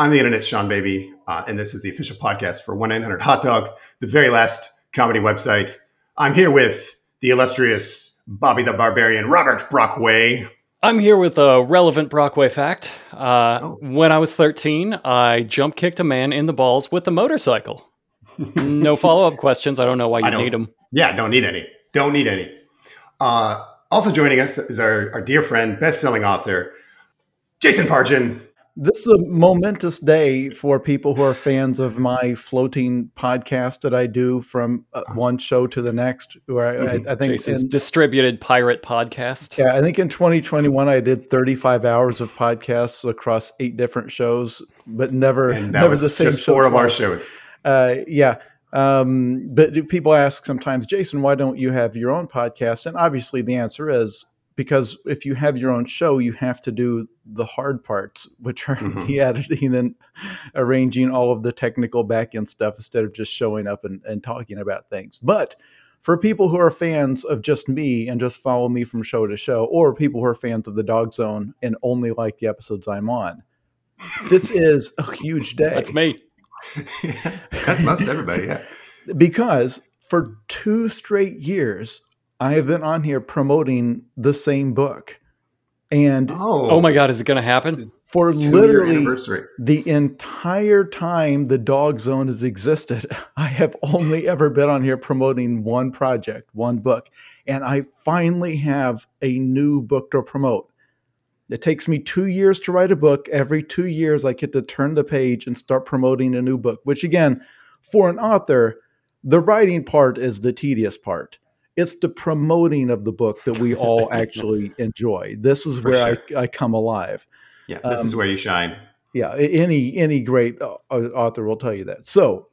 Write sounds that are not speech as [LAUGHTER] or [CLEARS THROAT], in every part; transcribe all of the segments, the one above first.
I'm the internet Seanbaby, uh, and this is the official podcast for 1 900 Hot Dog, the very last comedy website. I'm here with the illustrious Bobby the Barbarian, Robert Brockway. I'm here with a relevant Brockway fact. Uh, oh. When I was 13, I jump kicked a man in the balls with a motorcycle. [LAUGHS] no follow up questions. I don't know why you need them. Yeah, don't need any. Don't need any. Uh, also joining us is our, our dear friend, best selling author, Jason Pargin. This is a momentous day for people who are fans of my floating podcast that I do from uh, one show to the next. Where mm-hmm. I, I, think Jason's in, distributed pirate podcast. Yeah, I think in 2021 I did 35 hours of podcasts across eight different shows, but never and that never was the same. Just four of our shows. Uh, yeah, um, but people ask sometimes, Jason, why don't you have your own podcast? And obviously, the answer is because if you have your own show, you have to do the hard parts, which are mm-hmm. the [LAUGHS] editing and arranging all of the technical back end stuff instead of just showing up and, and talking about things. But for people who are fans of just me and just follow me from show to show, or people who are fans of the Dogg Zzone and only like the episodes I'm on, this [LAUGHS] is a huge day. That's me. [LAUGHS] That's most everybody, yeah. Because for two straight years, I have been on here promoting the same book. And oh, oh my God, is it going to happen? For literally the entire time the Dogg Zzone has existed, [LAUGHS] I have only ever been on here promoting one project, one book. And I finally have a new book to promote. It takes me two years to write a book. Every two years, I get to turn the page and start promoting a new book, which, again, for an author, the writing part is the tedious part it's the promoting of the book that we [LAUGHS] all actually enjoy. This is For where sure. I, I come alive. Yeah, this um, is where you shine. Yeah, any any great uh, author will tell you that. So,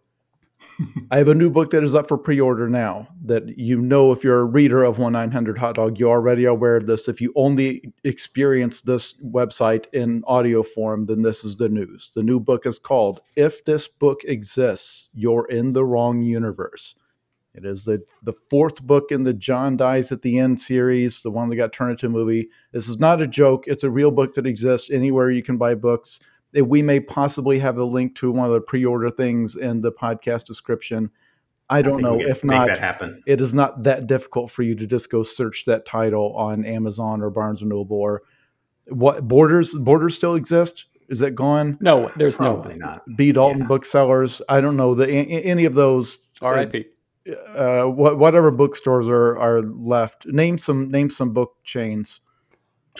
[LAUGHS] I have a new book that is up for pre-order now. That you know, if you're a reader of one nine hundred Hot Dog, you're already aware of this. If you only experience this website in audio form, then this is the news. The new book is called "If This Book Exists, You're in the Wrong Universe." It is the the fourth book in the John Dies at the End series, the one that got turned into a movie. This is not a joke. It's a real book that exists anywhere you can buy books. Eh, we may possibly have a link to one of the pre-order things in the podcast description. I don't I know. If not, it is not that difficult for you to just go search that title on Amazon or Barnes and Noble or what Borders. Borders still exist. Is that gone? No, there's Probably no not. B Dalton yeah. Booksellers. I don't know the any of those. R.I.P uh, whatever bookstores are are left. Name some name some book chains.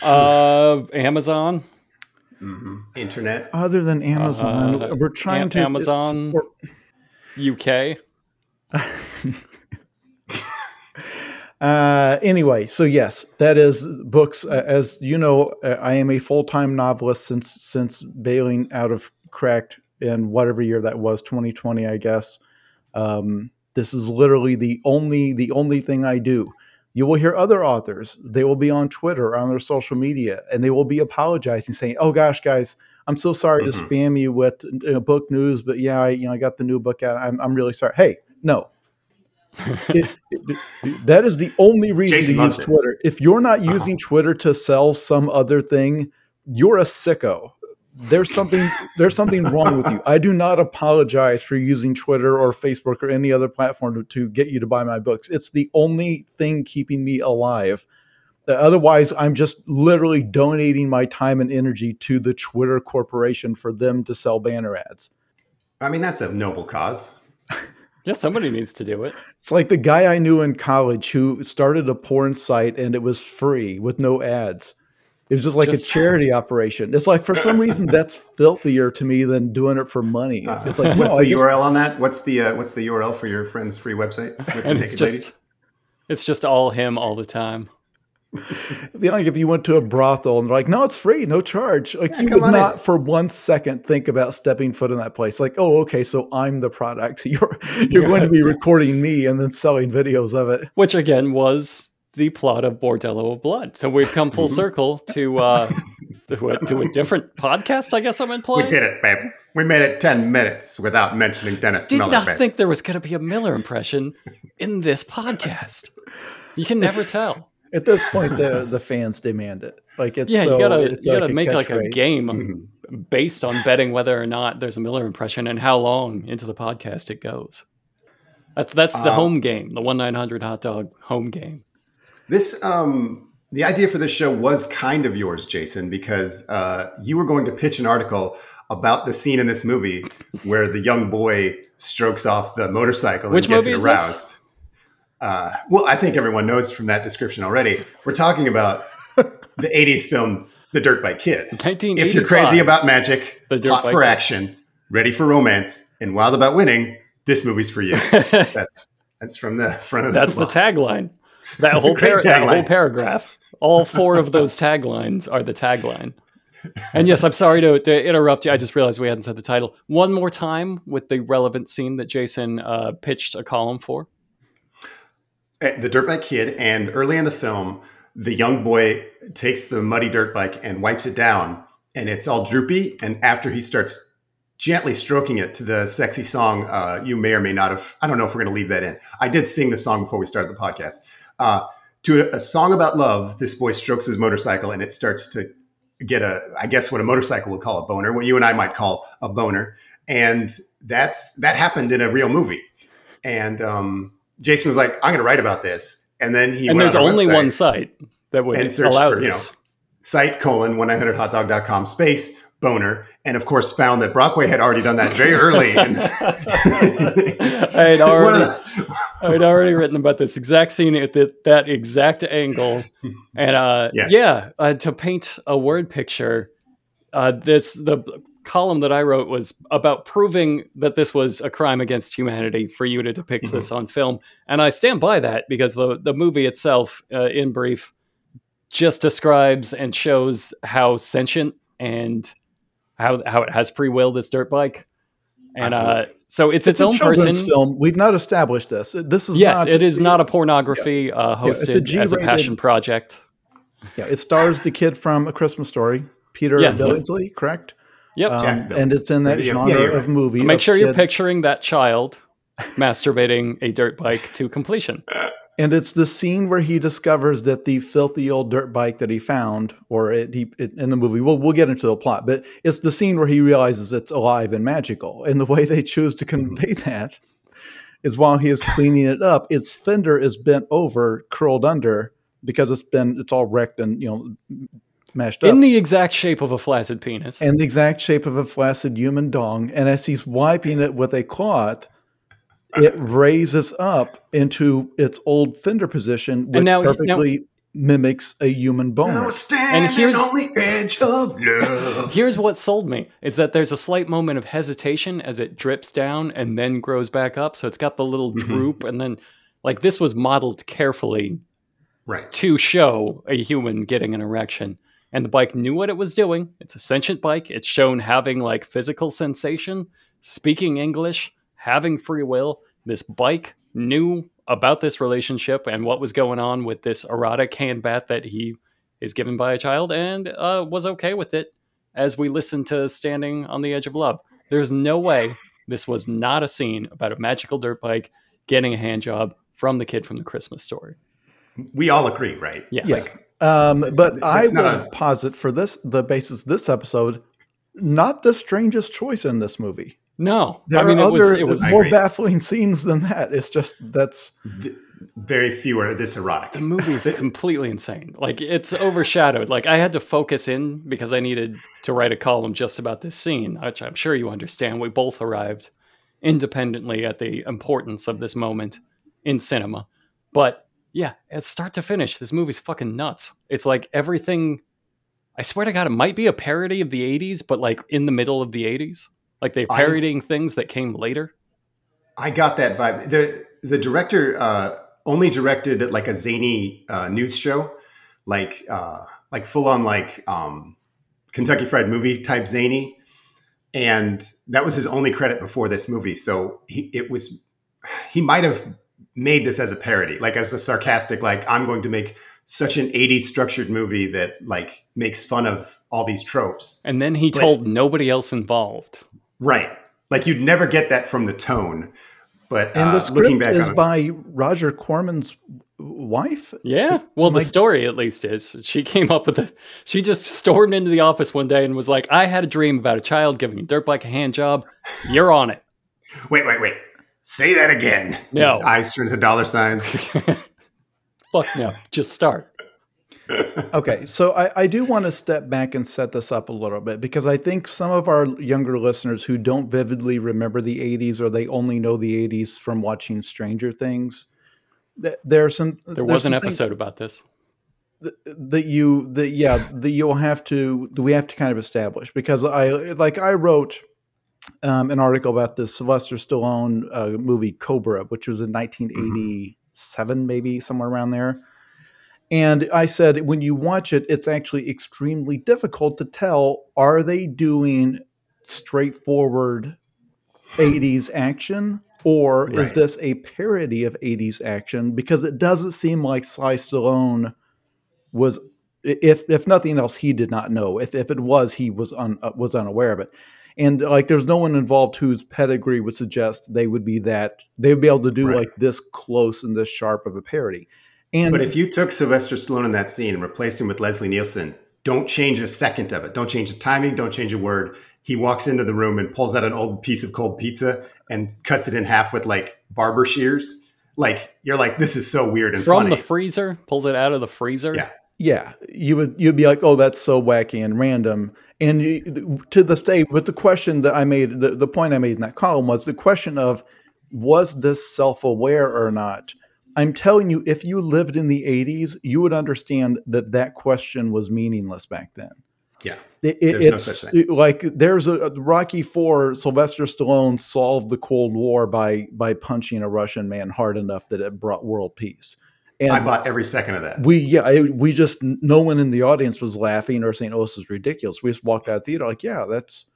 Uh, Amazon. Mm-hmm. Internet. Other than Amazon, uh, we're trying to Amazon UK. [LAUGHS] uh, anyway, so yes, that is books. Uh, as you know, uh, I am a full time novelist since since bailing out of Cracked in whatever year that was, 2020, I guess. Um, this is literally the only the only thing I do. You will hear other authors. They will be on Twitter, on their social media, and they will be apologizing, saying, "Oh gosh, guys, I'm so sorry mm-hmm. to spam you with uh, book news, but yeah, I, you know, I got the new book out. I'm, I'm really sorry." Hey, no, [LAUGHS] it, it, that is the only reason Jason to use Twitter. If you're not uh-huh. using uh-huh. Twitter to sell some other thing, you're a sicko there's something there's something wrong with you. I do not apologize for using Twitter or Facebook or any other platform to, to get you to buy my books. It's the only thing keeping me alive. Uh, otherwise, I'm just literally donating my time and energy to the Twitter corporation for them to sell banner ads. I mean, that's a noble cause. Yeah, somebody needs to do it. It's like the guy I knew in college who started a porn site and it was free with no ads it was just like just, a charity [LAUGHS] operation. It's like for some reason [LAUGHS] that's filthier to me than doing it for money. Uh, it's like what's no, the just, URL on that? What's the uh, what's the URL for your friend's free website? [LAUGHS] and it's just ladies? it's just all him all the time. you like if you went to a brothel and they're like, no, it's free, no charge. Like yeah, you would not in. for one second think about stepping foot in that place. Like, oh, okay, so I'm the product. You're you're yeah. going to be recording me and then selling videos of it. Which again was the plot of Bordello of Blood. So we've come full circle to uh, to, a, to, a, different podcast. I guess I'm in play. We did it, babe. We made it ten minutes without mentioning Dennis. Did Miller, not babe. think there was going to be a Miller impression in this podcast. You can never tell. At this point, the the fans demand it. Like it's yeah, so, you gotta you gotta make like a game. Mm-hmm. based on betting whether or not there's a Miller impression and how long into the podcast it goes. That's that's the uh, home game, the one nine hundred hot dog home game. This um the idea for this show was kind of yours, Jason, because uh, you were going to pitch an article about the scene in this movie where the young boy strokes off the motorcycle Which and gets movie it aroused. Uh, well, I think everyone knows from that description already. We're talking about the 80s film The Dirt Bike Kid. If you're crazy about magic, hot for Kid. action, ready for romance, and wild about winning, this movie's for you. [LAUGHS] that's that's from the front of the That's box. the tagline. [LAUGHS] That whole, par- that whole paragraph. All four of those taglines are the tagline. And yes, I'm sorry to, to, interrupt you. I just realized we hadn't said the title. One more time with the relevant scene that Jason uh, pitched a column for. Uh, the dirt bike kid, and early in the film, the young boy takes the muddy dirt bike and wipes it down, and it's all droopy. And after he starts gently stroking it to the sexy song, uh, you may or may not have. I don't know if we're going to leave that in. I did sing the song before we started the podcast. Uh, to a, a song about love, this boy strokes his motorcycle, and it starts to get a, I guess, what a motorcycle would call a boner, what you and I might call a boner, and that's that happened in a real movie. And um, Jason was like, "I'm going to write about this." And then he and there's on only one site that would allow for, this. You know, site colon 1-900hotdog.com space boner. And of course found that brockway had already done that very early. [LAUGHS] [LAUGHS] I had already i had already written about this exact scene at the, that exact angle. And uh, yeah, yeah uh, to paint a word picture uh, this the column that I wrote was about proving that this was a crime against humanity for you to depict mm-hmm. this on film, and I stand by that because the the movie itself, uh, in brief, just describes and shows how sentient and how how it has free will. This dirt bike, and uh, so it's, it's, its own person. Film. We've not established this. This is yes, not, it is not a pornography yeah. uh, hosted yeah, a as a passion project. Yeah, it stars the kid from A Christmas Story, Peter yes. Billingsley, correct? Yep. Um, and it's in that genre yeah, of movie. So make sure kid. you're picturing that child masturbating a dirt bike to completion. [LAUGHS] And it's the scene where he discovers that the filthy old dirt bike that he found, or it, he it, in the movie, we'll we'll get into the plot, but it's the scene where he realizes it's alive and magical. And the way they choose to mm-hmm. convey that is while he is cleaning it up, its fender is bent over, curled under, because it's been it's all wrecked and you know mashed up. In the exact shape of a flaccid penis. And the exact shape of a flaccid human dong. And as he's wiping it with a cloth, it raises up into its old fender position, which now, perfectly now, mimics a human boner. And here's on the edge of love. [LAUGHS] Here's what sold me is that there's a slight moment of hesitation as it drips down and then grows back up. So it's got the little mm-hmm. droop, and then like this was modeled carefully, right, to show a human getting an erection and the bike knew what it was doing. It's a sentient bike. It's shown having like physical sensation, speaking English, having free will. This bike knew about this relationship and what was going on with this erotic hand bat that he is given by a child and uh, was okay with it as we listen to Standing on the Edge of Love. There's no way this was not a scene about a magical dirt bike getting a hand job from the kid from the Christmas story. We all agree, right? Yes. Like, um, but it's I would a... posit for this the basis this episode, not the strangest choice in this movie. No, there I mean, are other it was, it was more baffling scenes than that. It's just that's the, very few are this erotic. The movie is [LAUGHS] completely insane. Like it's overshadowed. Like I had to focus in because I needed to write a column just about this scene, which I'm sure you understand. We both arrived independently at the importance of this moment in cinema, but yeah, it's start to finish. This movie's fucking nuts. It's like everything. I swear to God, it might be a parody of the '80s, but like in the middle of the '80s, like they're parodying I, things that came later. I got that vibe. the The director uh, only directed like a zany uh, news show, like uh, like full on like um, Kentucky Fried Movie type zany, and that was his only credit before this movie. So he it was he might have made this as a parody, like as a sarcastic, like I'm going to make such an 80s structured movie that like makes fun of all these tropes. And then he but, told nobody else involved. Right. Like you'd never get that from the tone. But and uh, the script looking back is on it, by Roger Corman's wife. Yeah. Well, the story at least is she came up with it. She just stormed into the office one day and was like, "I had a dream about a child giving a dirt bike a hand job. You're on it." [LAUGHS] wait, wait, wait. Say that again. No. His eyes turn to dollar signs. [LAUGHS] Fuck no. Just start. Okay, so I, I do want to step back and set this up a little bit because I think some of our younger listeners who don't vividly remember the 80s or they only know the 80s from watching Stranger Things, th- there are some There was an episode about this. that you that yeah that you'll have to we have to kind of establish because I like I wrote um, an article about the Sylvester Stallone uh, movie Cobra, which was in 1987, maybe somewhere around there. And I said, when you watch it, it's actually extremely difficult to tell are they doing straightforward 80s action or is this a parody of 80s action? Because it doesn't seem like Sly Stallone was, if if nothing else, he did not know. If if it was, he was un, uh, was unaware of it. And like, there's no one involved whose pedigree would suggest they would be that they would be able to do Right. like this close and this sharp of a parody. And But if you took Sylvester Stallone in that scene and replaced him with Leslie Nielsen, don't change a second of it. Don't change the timing. Don't change a word. He walks into the room and pulls out an old piece of cold pizza and cuts it in half with like barber shears. Like you're like, this is so weird and From funny. the freezer, pulls it out of the freezer. Yeah. Yeah, you would you'd be like, oh, that's so wacky and random. And you, to this day, but the question that I made, the, the point I made in that column was the question of was this self aware or not? I'm telling you, if you lived in the 80s, you would understand that that question was meaningless back then. yeah. It, it- There's no it's such thing. like there's a Rocky Four. Sylvester Stallone solved the Cold War by by punching a Russian man hard enough that it brought world peace. And I bought every second of that. we yeah I- we just no one in the audience was laughing or saying oh this is ridiculous we just walked out of the theater like yeah that's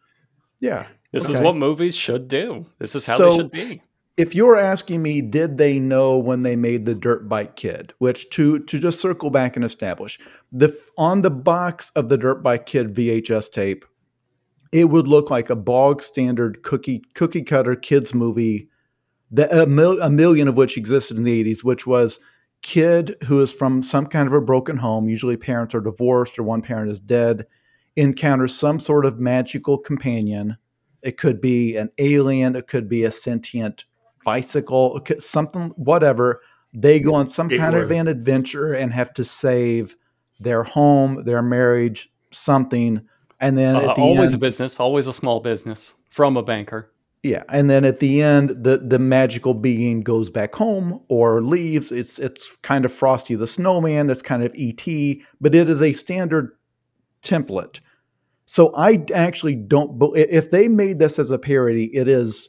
yeah This is what movies should do. This is how So- they should be. If you're asking me did they know when they made the dirt bike kid? Which to to just circle back and establish the on the box of the dirt bike kid vhs tape it would look like a bog standard cookie cookie cutter kids movie that a, mil, a million of which existed in the 80s which was kid who is from some kind of a broken home. Usually parents are divorced or one parent is dead encounters some sort of magical companion. It could be an alien. It could be a sentient bicycle something whatever they go on some Big kind of an adventure and have to save their home their marriage something and then Uh, at the always end, a business, always a small business from a banker. yeah, and then at the end, the the magical being goes back home or leaves. It's it's kind of Frosty the Snowman. It's kind of ET, but it is a standard template. So I actually don't. If they made this as a parody, it is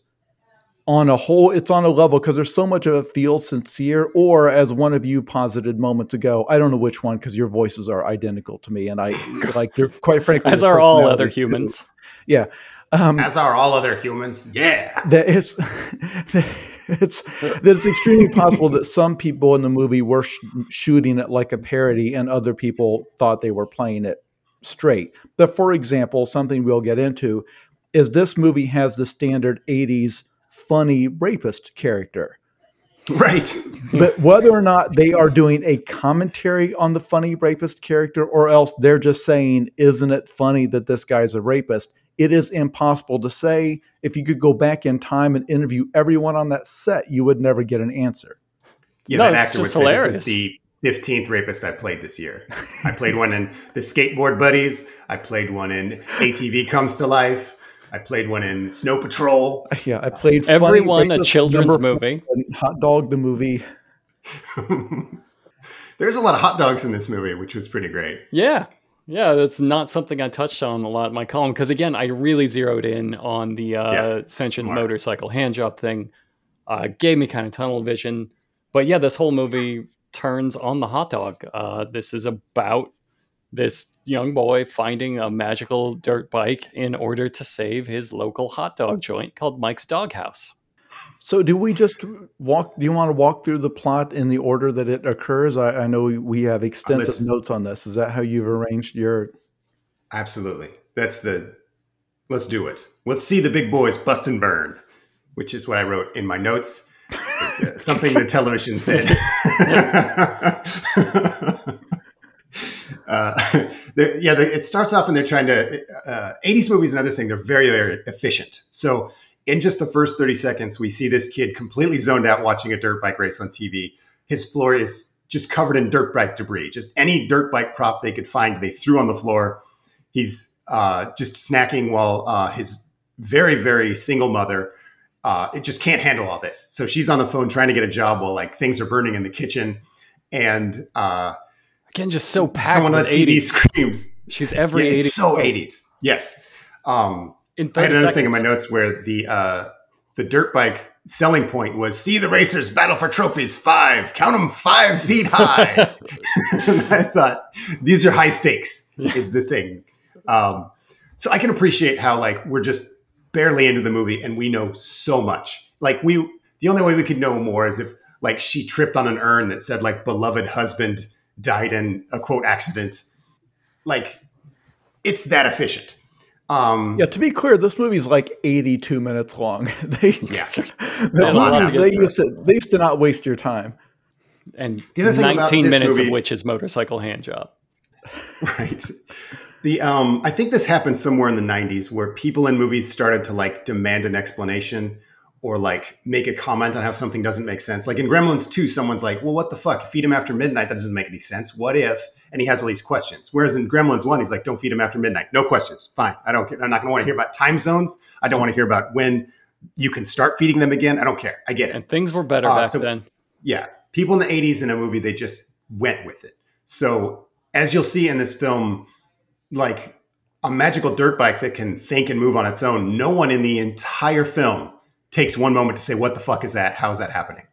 on a whole. It's on a level because there's so much of it feels sincere. Or as one of you posited moments ago, I don't know which one because your voices are identical to me, and I [LAUGHS] like they're quite frankly As are all other personalities, too. humans. Yeah. Um, As are all other humans. Yeah. that it's [LAUGHS] it's that it's extremely possible that some people in the movie were sh- shooting it like a parody and other people thought they were playing it straight but for example something we'll get into is this movie has the standard 80s funny rapist character Right. [LAUGHS] but whether or not they are doing a commentary on the funny rapist character or else they're just saying isn't it funny that this guy's a rapist it is impossible to say if you could go back in time and interview everyone on that set you would never get an answer Yeah, No, that it's actor would say hilarious. this is the 15th rapist I played this year. I played one in The Skateboard Buddies. I played one in ATV Comes to Life. I played one in Snow Patrol. [LAUGHS] yeah i played Funny Everyone a Rapist children's number movie. hot dog the movie [LAUGHS] There's a lot of hot dogs in this movie, which was pretty great. Yeah. Yeah, that's not something I touched on a lot in my column because again, I really zeroed in on the uh, Yeah, sentient smart. motorcycle hand job thing. Uh, gave me kind of tunnel vision, but yeah, this whole movie turns on the hot dog. Uh, this is about this young boy finding a magical dirt bike in order to save his local hot dog joint called Mike's Doghouse. so do we just walk do you want to walk through the plot in the order that it occurs i, I know we have extensive listen. notes on this is that how you've arranged your Absolutely. That's the. Let's do it. Let's see the big boys bust and burn, which is what I wrote in my notes. uh, something the television said. [LAUGHS] [LAUGHS] uh, [LAUGHS] yeah, it starts off and they're trying to. Uh, 80s movies, another thing, they're very, very efficient. So, in just the first 30 seconds, we see this kid completely zoned out watching a dirt bike race on TV. His floor is just covered in dirt bike debris. Just any dirt bike prop they could find, they threw on the floor. He's uh, just snacking while uh, his very, very single mother uh, it just can't handle all this. So she's on the phone trying to get a job while like things are burning in the kitchen. And uh, again, just so packed someone on TV 80s. screams. She's every yeah, 80s. So 80s. Yes. Um, in I had another seconds. thing in my notes where the uh, the dirt bike selling point was see the racers battle for trophies five count them five feet high [LAUGHS] [LAUGHS] i thought these are high stakes is the thing um, so i can appreciate how like we're just barely into the movie and we know so much. Like we the only way we could know more is if like she tripped on an urn that said like beloved husband died in a quote accident. Like it's that efficient. Um, yeah, to be clear, this movie is like 82 minutes long. [LAUGHS] they, yeah, [LAUGHS] the movies, they used to they used to not waste your time. And 19 minutes movie, of which is motorcycle hand job. [LAUGHS] Right. The um, I think this happened somewhere in the '90s where people in movies started to like demand an explanation or like make a comment on how something doesn't make sense. Like in Gremlins 2, someone's like, "Well, what the fuck? Feed him after midnight? That doesn't make any sense. What if?" And he has all these questions. Whereas in Gremlins 1, he's like, "Don't feed him after midnight. No questions. Fine. I don't. I'm not going to want to hear about time zones. I don't want to hear about when you can start feeding them again. I don't care. I get it." And things were better uh, back so, then. Yeah, people in the 80s in a movie they just went with it. So as you'll see in this film like a magical dirt bike that can think and move on its own. No one in the entire film takes one moment to say, "What the fuck is that? How is that happening?"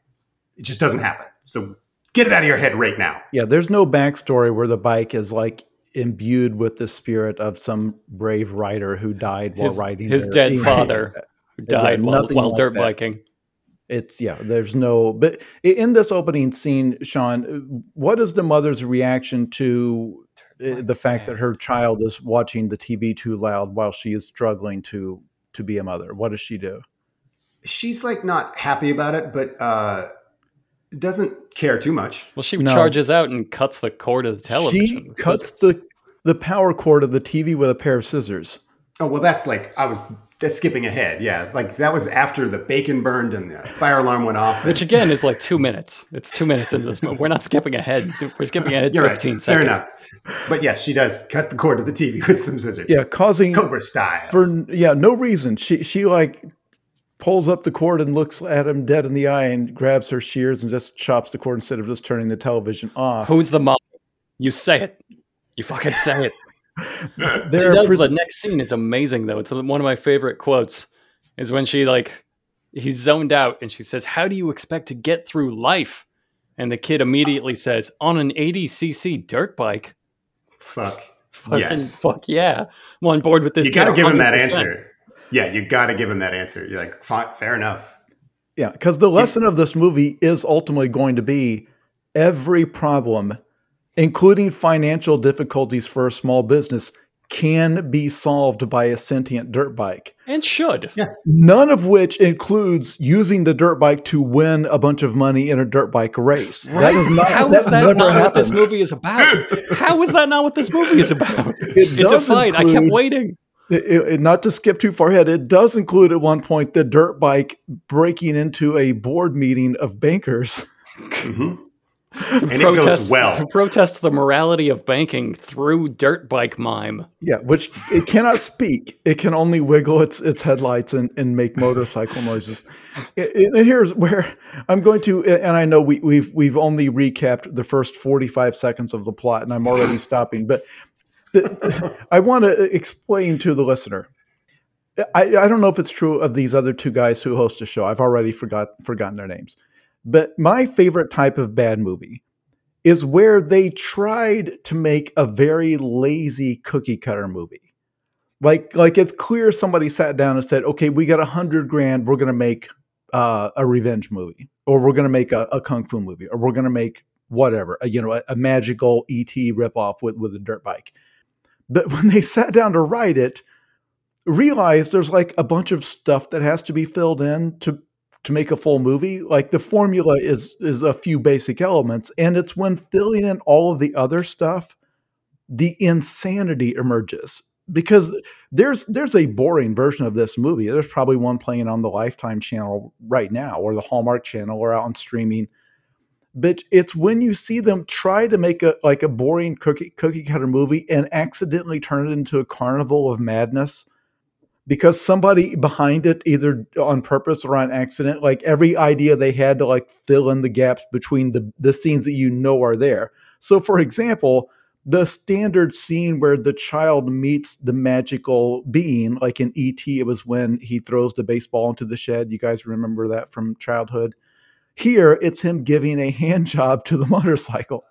It just doesn't happen. So get it out of your head right now. Yeah, there's no backstory where the bike is like imbued with the spirit of some brave rider who died while his, riding his dead father who died while, while like dirt that. biking. It's yeah, there's no but in this opening scene, Sean, what is the mother's reaction to Eh, the fact that her child is watching the TV too loud while she is struggling to to be a mother. What does she do? She's like not happy about it, but uh doesn't care too much. Well, she no. charges out and cuts the cord of the television. She cuts the the power cord of the TV with a pair of scissors. Oh well, that's like I was that's skipping ahead. Yeah, like that was after the bacon burned and the fire alarm went off. Which again is like two minutes. It's two minutes into this movie. We're not skipping ahead. We're skipping ahead You're 15 right. seconds. Fair enough. But yes, she does cut the cord to the TV with some scissors. Yeah, causing Cobra style. For yeah, no reason. She she like pulls up the cord and looks at him dead in the eye and grabs her shears and just chops the cord instead of just turning the television off. Who's the mom? You say it. You fucking say it [LAUGHS] she does pres- the next scene is amazing though. It's one of my favorite quotes. Is when she like he's zoned out and she says, "How do you expect to get through life?" And the kid immediately says, "On an 80cc dirt bike." Fuck. Fucking yes. Fuck yeah. I'm on board with this. You got to give him that answer. Yeah, you got to give him that answer. You're like, fair enough. Yeah, because the lesson of this movie is ultimately going to be every problem including financial difficulties for a small business, can be solved by a sentient dirt bike. And should. Yeah. None of which includes using the dirt bike to win a bunch of money in a dirt bike race. Right. That is not, How that is that not what this movie is about? How is that not what this movie is about? It, it defied. Include, I kept waiting. It, it, not to skip too far ahead, it does include at one point the dirt bike breaking into a board meeting of bankers. Mm-hmm [LAUGHS] to and protest, well. To protest the morality of banking through dirt bike mime. Yeah, which it cannot speak. It can only wiggle its its headlights and, and make motorcycle noises. and here's where I'm going to, and I know we, we've we've only recapped the first 45 seconds of the plot, and I'm already stopping. But the, [LAUGHS] I want to explain to the listener. I, I don't know if it's true of these other two guys who host a show. I've already forgot forgotten their names but my favorite type of bad movie is where they tried to make a very lazy cookie cutter movie. Like, like it's clear somebody sat down and said, "Okay, we got a hundred grand. We're to make uh, a revenge movie, or we're to make a, a, kung fu movie, or we're to make whatever, a, you know, a, a magical ET ripoff with with a dirt bike." But when they sat down to write it, realized there's like a bunch of stuff that has to be filled in to to make a full movie. Like the formula is is a few basic elements, and it's when filling in all of the other stuff, the insanity emerges because there's there's a boring version of this movie. There's probably one playing on the Lifetime channel right now, or the Hallmark channel, or out on streaming. But it's when you see them try to make a like a boring cookie cookie cutter movie and accidentally turn it into a carnival of madness because somebody behind it either on purpose or on accident like every idea they had to like fill in the gaps between the the scenes that you know are there. So for example the standard scene where the child meets the magical being like in et it was when he throws the baseball into the shed. You guys remember that from childhood here it's him giving a hand job to the [LAUGHS] motorcycle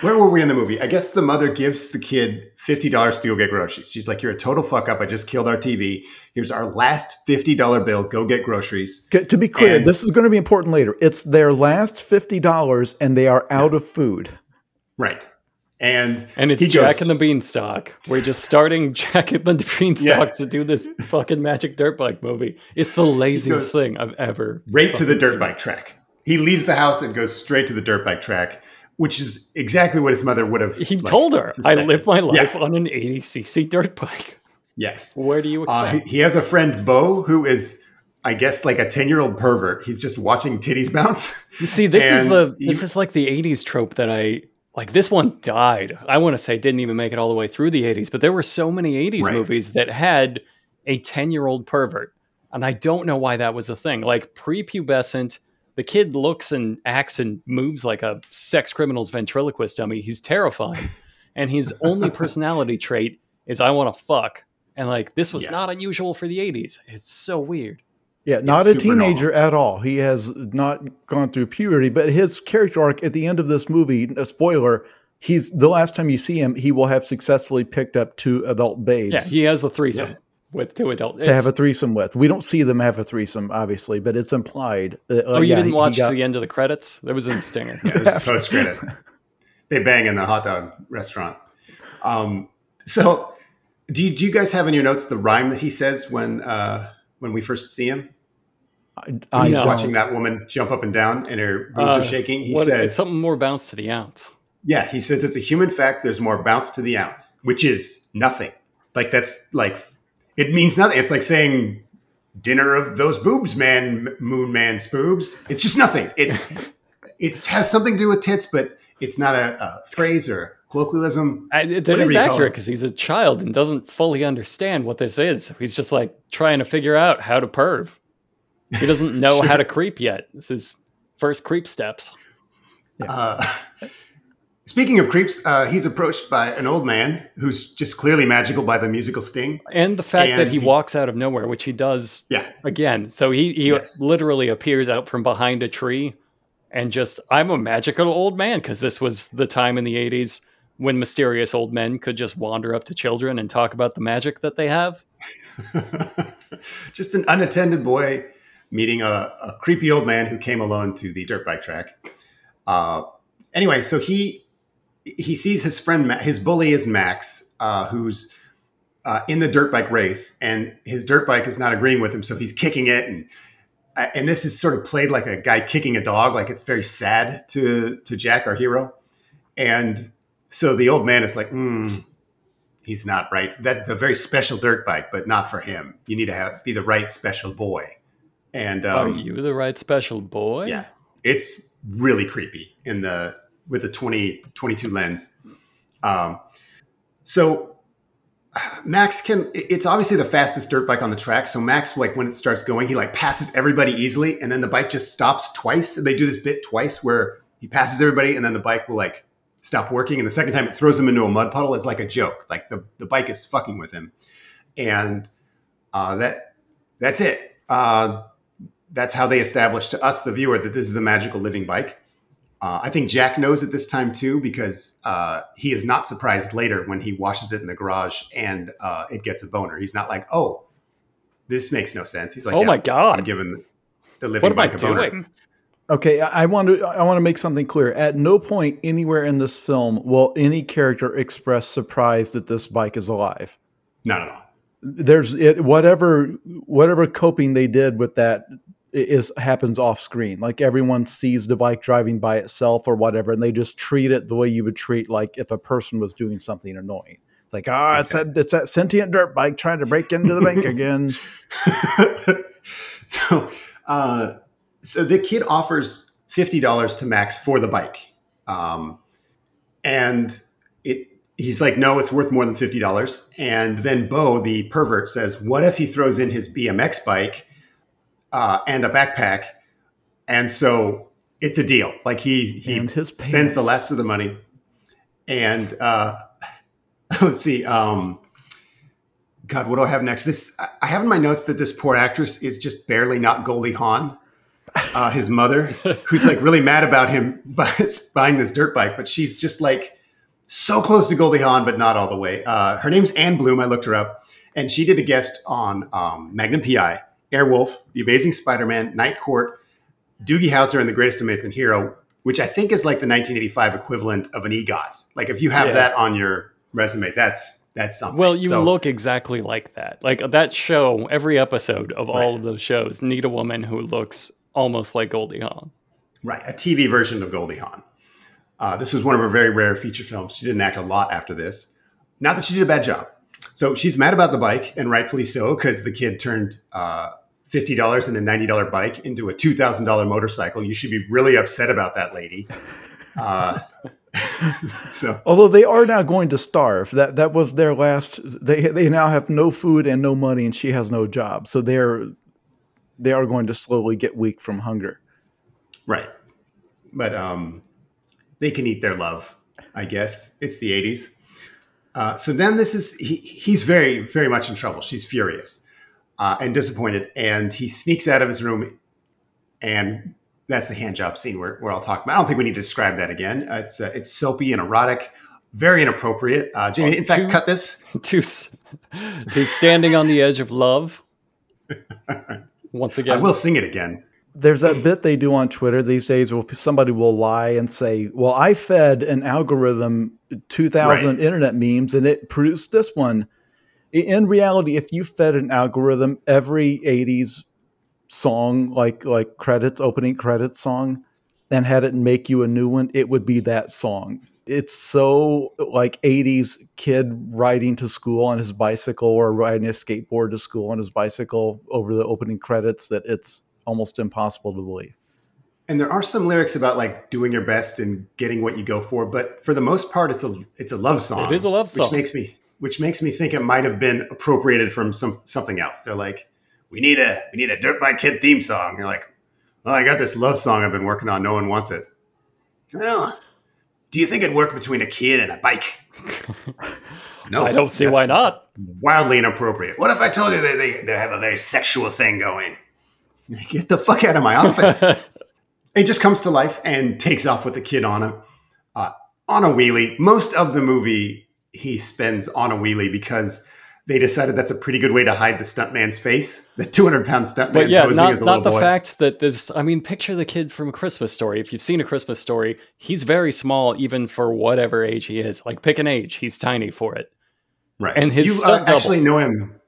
where were we in the movie? I guess the mother gives the kid fifty dollars to go get groceries. She's like, "You're a total fuck up. I just killed our TV. Here's our last fifty dollar bill. Go get groceries." To be clear, and, this is going to be important later. It's their last fifty dollars, and they are out yeah. of food. Right. And and it's Jack goes, and the Beanstalk. We're just starting [LAUGHS] Jack and the Beanstalk yes. to do this fucking magic dirt bike movie. It's the laziest thing I've ever. Right to the dirt seen. bike track. He leaves the house and goes straight to the dirt bike track which is exactly what his mother would have. He like, told her, suspected. "I live my life yeah. on an 80cc dirt bike." Yes. Where do you expect? Uh, he, he, has a friend, Bo, who is, I guess, like a ten-year-old pervert. He's just watching titties bounce. See, this is the he, this is like the '80s trope that I like. This one died. I want to say didn't even make it all the way through the '80s, but there were so many '80s right. movies that had a ten-year-old pervert, and I don't know why that was a thing. Like prepubescent the kid looks and acts and moves like a sex criminal's ventriloquist dummy. He's terrifying. [LAUGHS] and his only personality trait is I want to fuck. And like this was yeah. not unusual for the 80s. It's so weird. Yeah, not it's a teenager normal. at all. He has not gone through puberty, but his character arc at the end of this movie, a spoiler, he's the last time you see him, he will have successfully picked up two adult babes. Yeah, he has the threesome. Yeah with two adults to have a threesome with. We don't see them have a threesome, obviously, but it's implied. Uh, oh, you yeah, didn't watch got, the end of the credits? That was in the stinger. yeah, [LAUGHS] it was post credit. They bang in the hot dog restaurant. Um, so, do you, do you guys have in your notes the rhyme that he says when uh, when we first see him? I, he's watching that woman jump up and down and her boobs uh, are shaking. He says something more bounce to the ounce. Yeah, he says it's a human fact. There's more bounce to the ounce, which is nothing. Like that's like it means nothing. It's like saying dinner of those boobs, man, moon man spoobs. It's just nothing. It [LAUGHS] it has something to do with tits, but it's not a, a phrase or colloquialism. I, that is accurate because he's a child and doesn't fully understand what this is. He's just like trying to figure out how to perv. He doesn't [LAUGHS] know sure. how to creep yet. This is first creep steps. Yeah. Uh, Speaking of creeps, uh, he's approached by an old man who's just clearly magical by the musical sting, and the fact and that he, he, walks out of nowhere, which he does. Yeah. Again, so he he yes. literally appears out from behind a tree, and just I'm a magical old man because this was the time in the '80s when mysterious old men could just wander up to children and talk about the magic that they have. [LAUGHS] just an unattended boy meeting a, a, creepy old man who came alone to the dirt bike track. Uh, anyway, so he he sees his friend, his bully is Max, uh, who's uh, in the dirt bike race, and his dirt bike is not agreeing with him, so he's kicking it, and uh, and this is sort of played like a guy kicking a dog, like it's very sad to to Jack, our hero, and so the old man is like, mm, he's not right. That's a very special dirt bike, but not for him. You need to have be the right special boy. And um, are you the right special boy? Yeah, it's really creepy in the with a 20, 22 lens. Um, so Max can, it's obviously the fastest dirt bike on the track. So Max, like when it starts going, he like passes everybody easily and then the bike just stops twice. And they do this bit twice where he passes everybody and then the bike will like stop working. And the second time it throws him into a mud puddle is like a joke. Like the, the bike is fucking with him. And uh, that that's it. Uh, that's how they establish to us, the viewer, that this is a magical living bike. Uh, I think Jack knows at this time too because uh, he is not surprised later when he washes it in the garage and uh, it gets a boner. He's not like, "Oh, this makes no sense." He's like, "Oh yeah, my god!" I'm giving the living what bike a boner. Doing? Okay, I want to I want to make something clear. At no point anywhere in this film will any character express surprise that this bike is alive. Not at all. There's it whatever whatever coping they did with that is happens off screen. Like everyone sees the bike driving by itself or whatever, and they just treat it the way you would treat like if a person was doing something annoying. Like, ah, oh, it's that it's that sentient dirt bike trying to break into the bank [LAUGHS] again. [LAUGHS] so, uh, so the kid offers fifty dollars to Max for the bike, um, and it he's like, no, it's worth more than fifty dollars. And then Bo, the pervert, says, what if he throws in his BMX bike uh, and a backpack? And so it's a deal. Like he he spends the last of the money, and uh, [LAUGHS] let's see. Um, God, what do I have next? This I have in my notes that this poor actress is just barely not Goldie Hawn, uh, his mother, [LAUGHS] who's like really mad about him [LAUGHS] buying this dirt bike, but she's just like so close to Goldie Hawn, but not all the way. Uh, her name's Anne Bloom. I looked her up, and she did a guest on um, Magnum PI, Airwolf, The Amazing Spider-Man, Night Court, Doogie Howser, and The Greatest American Hero, which I think is like the 1985 equivalent of an EGOT. Like if you have yeah. that on your resume, that's that's something. Well, you so, look exactly like that. Like that show, every episode of right. all of those shows need a woman who looks almost like Goldie Hawn. Right, a TV version of Goldie Hawn. Uh, this was one of her very rare feature films. She didn't act a lot after this. Not that she did a bad job. So she's mad about the bike, and rightfully so, because the kid turned uh, fifty dollars and a ninety dollar bike into a two thousand dollar motorcycle. You should be really upset about that, lady. Uh, [LAUGHS] so although they are now going to starve. That that was their last they they now have no food and no money and she has no job. So they're they are going to slowly get weak from hunger. Right. But um they can eat their love i guess. It's the 80s uh, so then this is he, he's very very much in trouble. She's furious uh, and disappointed and he sneaks out of his room and that's the hand job scene where, where I'll talk about. I don't think we need to describe that again. Uh, it's uh, it's soapy and erotic, very inappropriate. Uh, Jamie, in fact, cut this. [LAUGHS] To, to standing on the edge of love. [LAUGHS] Once again, I will sing it again. There's that bit they do on Twitter these days where somebody will lie and say, "Well, I fed an algorithm 2,000 right. internet memes and it produced this one." In reality, if you fed an algorithm every 80s song like like credits opening credits song and had it make you a new one it would be that song. It's so like 80s kid riding to school on his bicycle or riding a skateboard to school on his bicycle over the opening credits that it's almost impossible to believe. And there are some lyrics about like doing your best and getting what you go for but for the most part it's a it's a love song it is a love song. which makes me which makes me think it might have been appropriated from some something else they're like we need a we need a dirt bike kid theme song. You're like, well, I got this love song I've been working on. No one wants it. Well, do you think it'd work between a kid and a bike? [LAUGHS] no, I don't see why not. Wildly inappropriate. What if I told you they, they, they have a very sexual thing going? [LAUGHS] Get the fuck out of my office. [LAUGHS] it just comes to life and takes off with the kid on a uh, on a wheelie. Most of the movie he spends on a wheelie because they decided that's a pretty good way to hide the stuntman's face. The 200 pound stuntman but yeah, posing not, as a not the boy. fact that this. I mean, picture the kid from a Christmas Story. If you've seen a Christmas Story, he's very small, even for whatever age he is. Like pick an age, he's tiny for it. Right, and his you uh, actually know him.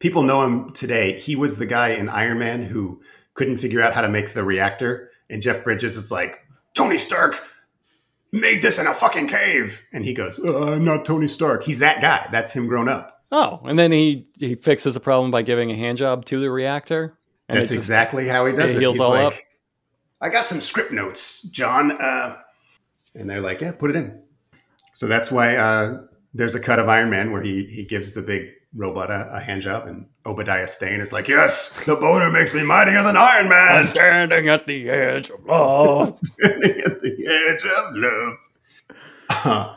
People know him today. He was the guy in Iron Man who couldn't figure out how to make the reactor, and Jeff Bridges is like, Tony Stark made this in a fucking cave, and he goes, uh, "I'm not Tony Stark." He's that guy. That's him grown up. Oh, and then he he fixes the problem by giving a hand job to the reactor. And That's just, exactly how he does it. Heals He's all like, up. I got some script notes, John. Uh, and they're like, yeah, put it in. So that's why uh, there's a cut of Iron Man where he he gives the big robot a, a hand job, and Obadiah Stane is like, yes, the boner makes me mightier than Iron Man. I'm standing at the edge of love. [LAUGHS] standing at the edge of love. Uh,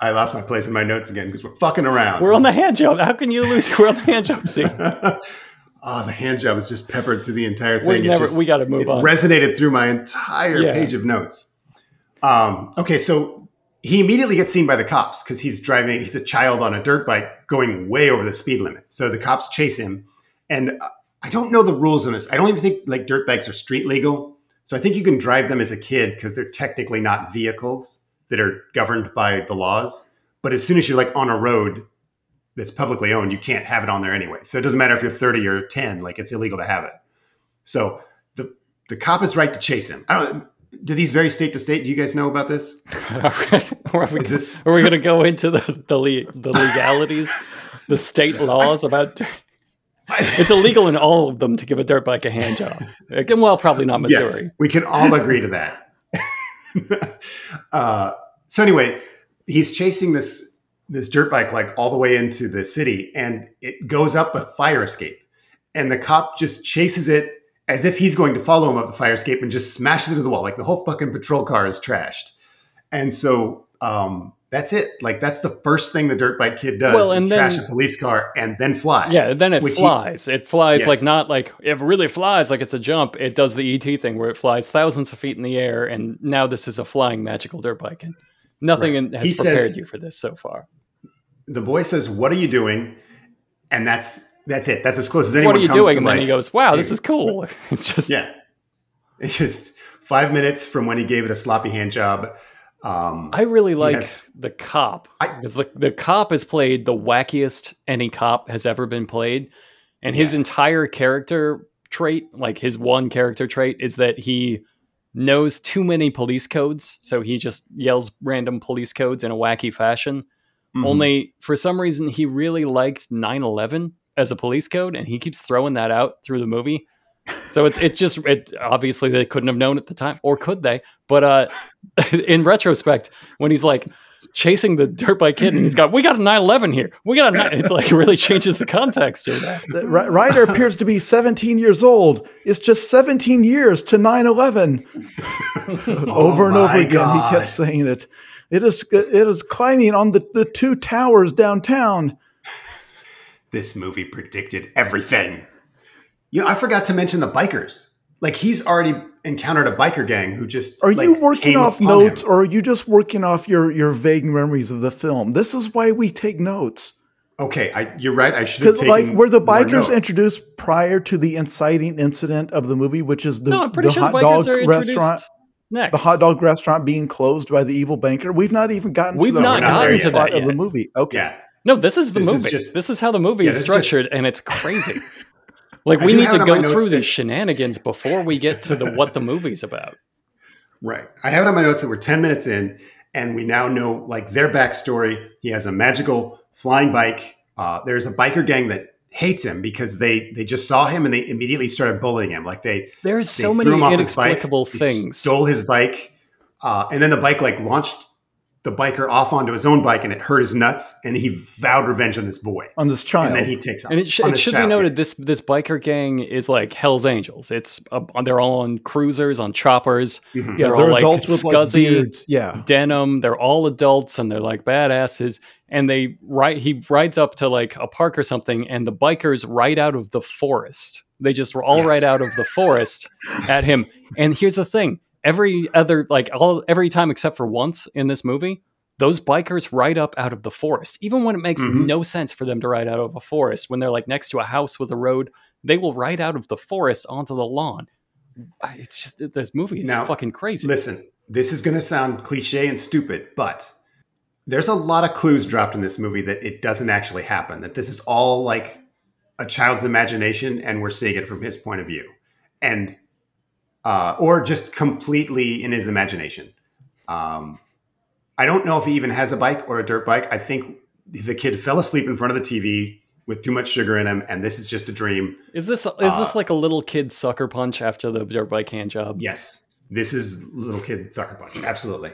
I lost my place in my notes again because we're fucking around. We're on the hand job. How can you lose? We're on the hand job scene. oh, [LAUGHS] the hand job is just peppered through the entire thing. We, never, just, we got to move on. Resonated through my entire yeah. page of notes. Um, okay, so he immediately gets seen by the cops because he's driving. He's a child on a dirt bike going way over the speed limit. So the cops chase him, and uh, I don't know the rules on this. I don't even think like dirt bikes are street legal. So I think you can drive them as a kid because they're technically not vehicles that are governed by the laws. But as soon as you're like on a road that's publicly owned, you can't have it on there anyway. So it doesn't matter if you're 30 or 10, like it's illegal to have it. So the the cop is right to chase him. I don't. Do these vary state to state? Do you guys know about this? [LAUGHS] are we, this... are we going to go into the the, le- the legalities, the state laws about? it's illegal in all of them to give a dirt bike a hand job. Well, probably not Missouri. Yes, we can all agree to that. [LAUGHS] uh, so anyway, he's chasing this this dirt bike like all the way into the city, and it goes up a fire escape, and the cop just chases it as if he's going to follow him up the fire escape and just smashes it to the wall. Like the whole fucking patrol car is trashed, and so um, that's it. Like that's the first thing the dirt bike kid does well, and is then, trash a police car and then fly. Yeah, then it flies. He, it flies yes. like not like it really flies like it's a jump. It does the ET thing where it flies thousands of feet in the air, and now this is a flying magical dirt bike. And nothing right. in, has he prepared says, you for this so far. The boy says, "What are you doing?" And that's that's it. That's as close as anyone. Wants to be. What are you doing? And like, then he goes, "Wow, this is cool." [LAUGHS] It's just yeah. It's just five minutes from when he gave it a sloppy hand job um, I really like has, the cop because the, the cop has played the wackiest any cop has ever been played. And yeah. his entire character trait, like his one character trait, is that he knows too many police codes. So he just yells random police codes in a wacky fashion. Mm-hmm. Only for some reason, he really liked 9 11 as a police code, and he keeps throwing that out through the movie. So it's it just it obviously they couldn't have known at the time, or could they? But uh, [LAUGHS] in retrospect, when he's like chasing the dirt bike kid, and he's got we got a 911 here, we got a it's like it really changes the context of that. The Ryder appears to be 17 years old. It's just 17 years to 911. [LAUGHS] oh over and over again, God. he kept saying it. It is it is climbing on the, the two towers downtown. This movie predicted everything. You know, I forgot to mention the bikers. Like he's already encountered a biker gang who just are like, you working off notes him. or are you just working off your your vague memories of the film? This is why we take notes. Okay, I, you're right. I should have taken like were the bikers introduced prior to the inciting incident of the movie, which is the, no, I'm pretty the sure hot the dog restaurant. Next. The hot dog restaurant being closed by the evil banker. We've not even gotten. We've to not gotten to that of the movie. Okay. Yeah. No, this is the this movie. Is just, this is how the movie yeah, is structured, just, and it's crazy. [LAUGHS] Like we need to go through these shenanigans before we get to the what the movie's about. Right. I have it on my notes that we're 10 minutes in and we now know like their backstory. He has a magical flying bike. Uh, there's a biker gang that hates him because they they just saw him and they immediately started bullying him. Like they there's so many inexplicable things. Stole his bike, uh, and then the bike like launched the biker off onto his own bike and it hurt his nuts and he vowed revenge on this boy. On this child. And then he takes off. And it, sh- it should child, be noted yes. this this biker gang is like hell's angels. It's uh, they're all on cruisers on choppers. Mm-hmm. yeah they're, they're all adults like scuzzy with like yeah. denim. They're all adults and they're like badasses. And they ride he rides up to like a park or something and the bikers ride out of the forest. They just all yes. ride out of the forest [LAUGHS] at him. And here's the thing every other like all every time except for once in this movie those bikers ride up out of the forest. Even when it makes mm-hmm. no sense for them to ride out of a forest when they're like next to a house with a road they will ride out of the forest onto the lawn. It's just this movie is now, fucking crazy. listen this is going to sound cliche and stupid but there's a lot of clues dropped in this movie that it doesn't actually happen that this is all like a child's imagination and we're seeing it from his point of view. And uh, or just completely in his imagination. Um, I don't know if he even has a bike or a dirt bike. I think the kid fell asleep in front of the TV with too much sugar in him, and this is just a dream. Is this is uh, this like a little kid sucker punch after the dirt bike hand job? Yes, this is little kid sucker punch. Absolutely.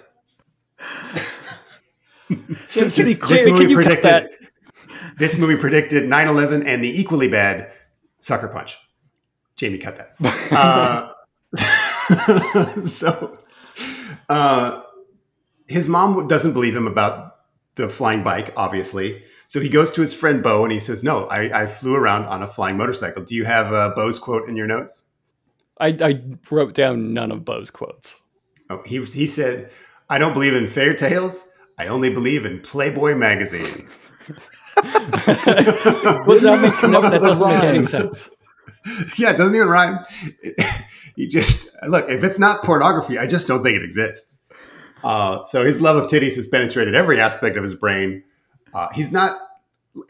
[LAUGHS] this, this, this movie predicted. This movie predicted 9/11 and the equally bad sucker punch. Jamie, cut that. [LAUGHS] Uh, [LAUGHS] so uh, his mom doesn't believe him about the flying bike, obviously. So he goes to his friend Bo and he says, No, I, I flew around on a flying motorcycle. Do you have uh, Bo's quote in your notes? I, I wrote down none of Bo's quotes. Oh, he, he said, I don't believe in fairy tales. I only believe in Playboy magazine. [LAUGHS] that makes no, that doesn't make any [LAUGHS] sense. Yeah, it doesn't even rhyme he just look if it's not pornography, I just don't think it exists. Uh, so his love of titties has penetrated every aspect of his brain. Uh, he's not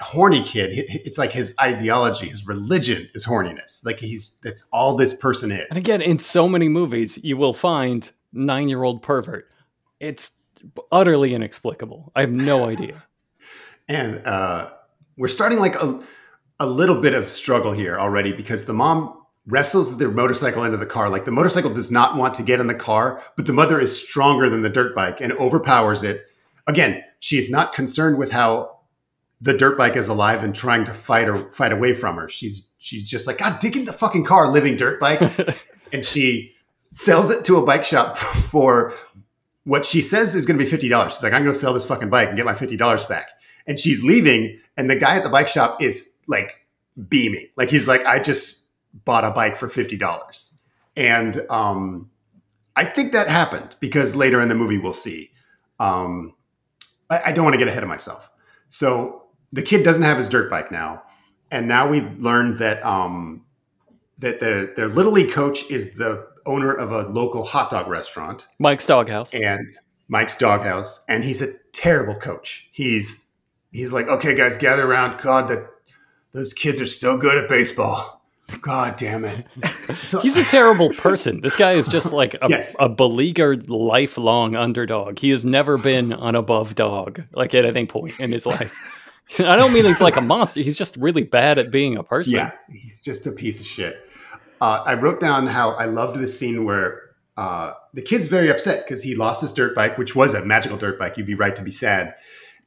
horny kid. It's like his ideology, his religion is horniness. Like he's that's all this person is. And again, in so many movies, you will find nine year old pervert. It's utterly inexplicable. I have no idea. [LAUGHS] and uh, we're starting like a a little bit of struggle here already because the mom wrestles their motorcycle into the car. Like the motorcycle does not want to get in the car, but the mother is stronger than the dirt bike and overpowers it. Again, she is not concerned with how the dirt bike is alive and trying to fight or fight away from her. She's she's just like, God, dig in the fucking car, living dirt bike. [LAUGHS] and she sells it to a bike shop [LAUGHS] for what she says is going to be fifty dollars. She's like, I'm going to sell this fucking bike and get my fifty dollars back. And she's leaving, and the guy at the bike shop is like beaming, like he's like, I just bought a bike for fifty dollars. And um, I think that happened because later in the movie we'll see. Um, I, I don't want to get ahead of myself. So the kid doesn't have his dirt bike now, and now we learned that um, that their their little league coach is the owner of a local hot dog restaurant, Mike's Doghouse, and Mike's Doghouse, and he's a terrible coach. He's he's like, okay, guys, gather around. God, that those kids are so good at baseball. God damn it. So, He's a terrible person. This guy is just like a, yes. a beleaguered, lifelong underdog. He has never been an above dog, like at any point in his life. I don't mean he's like a monster. He's just really bad at being a person. Yeah, he's just a piece of shit. Uh, I wrote down how I loved the scene where uh, the kid's very upset because he lost his dirt bike, which was a magical dirt bike. You'd be right to be sad.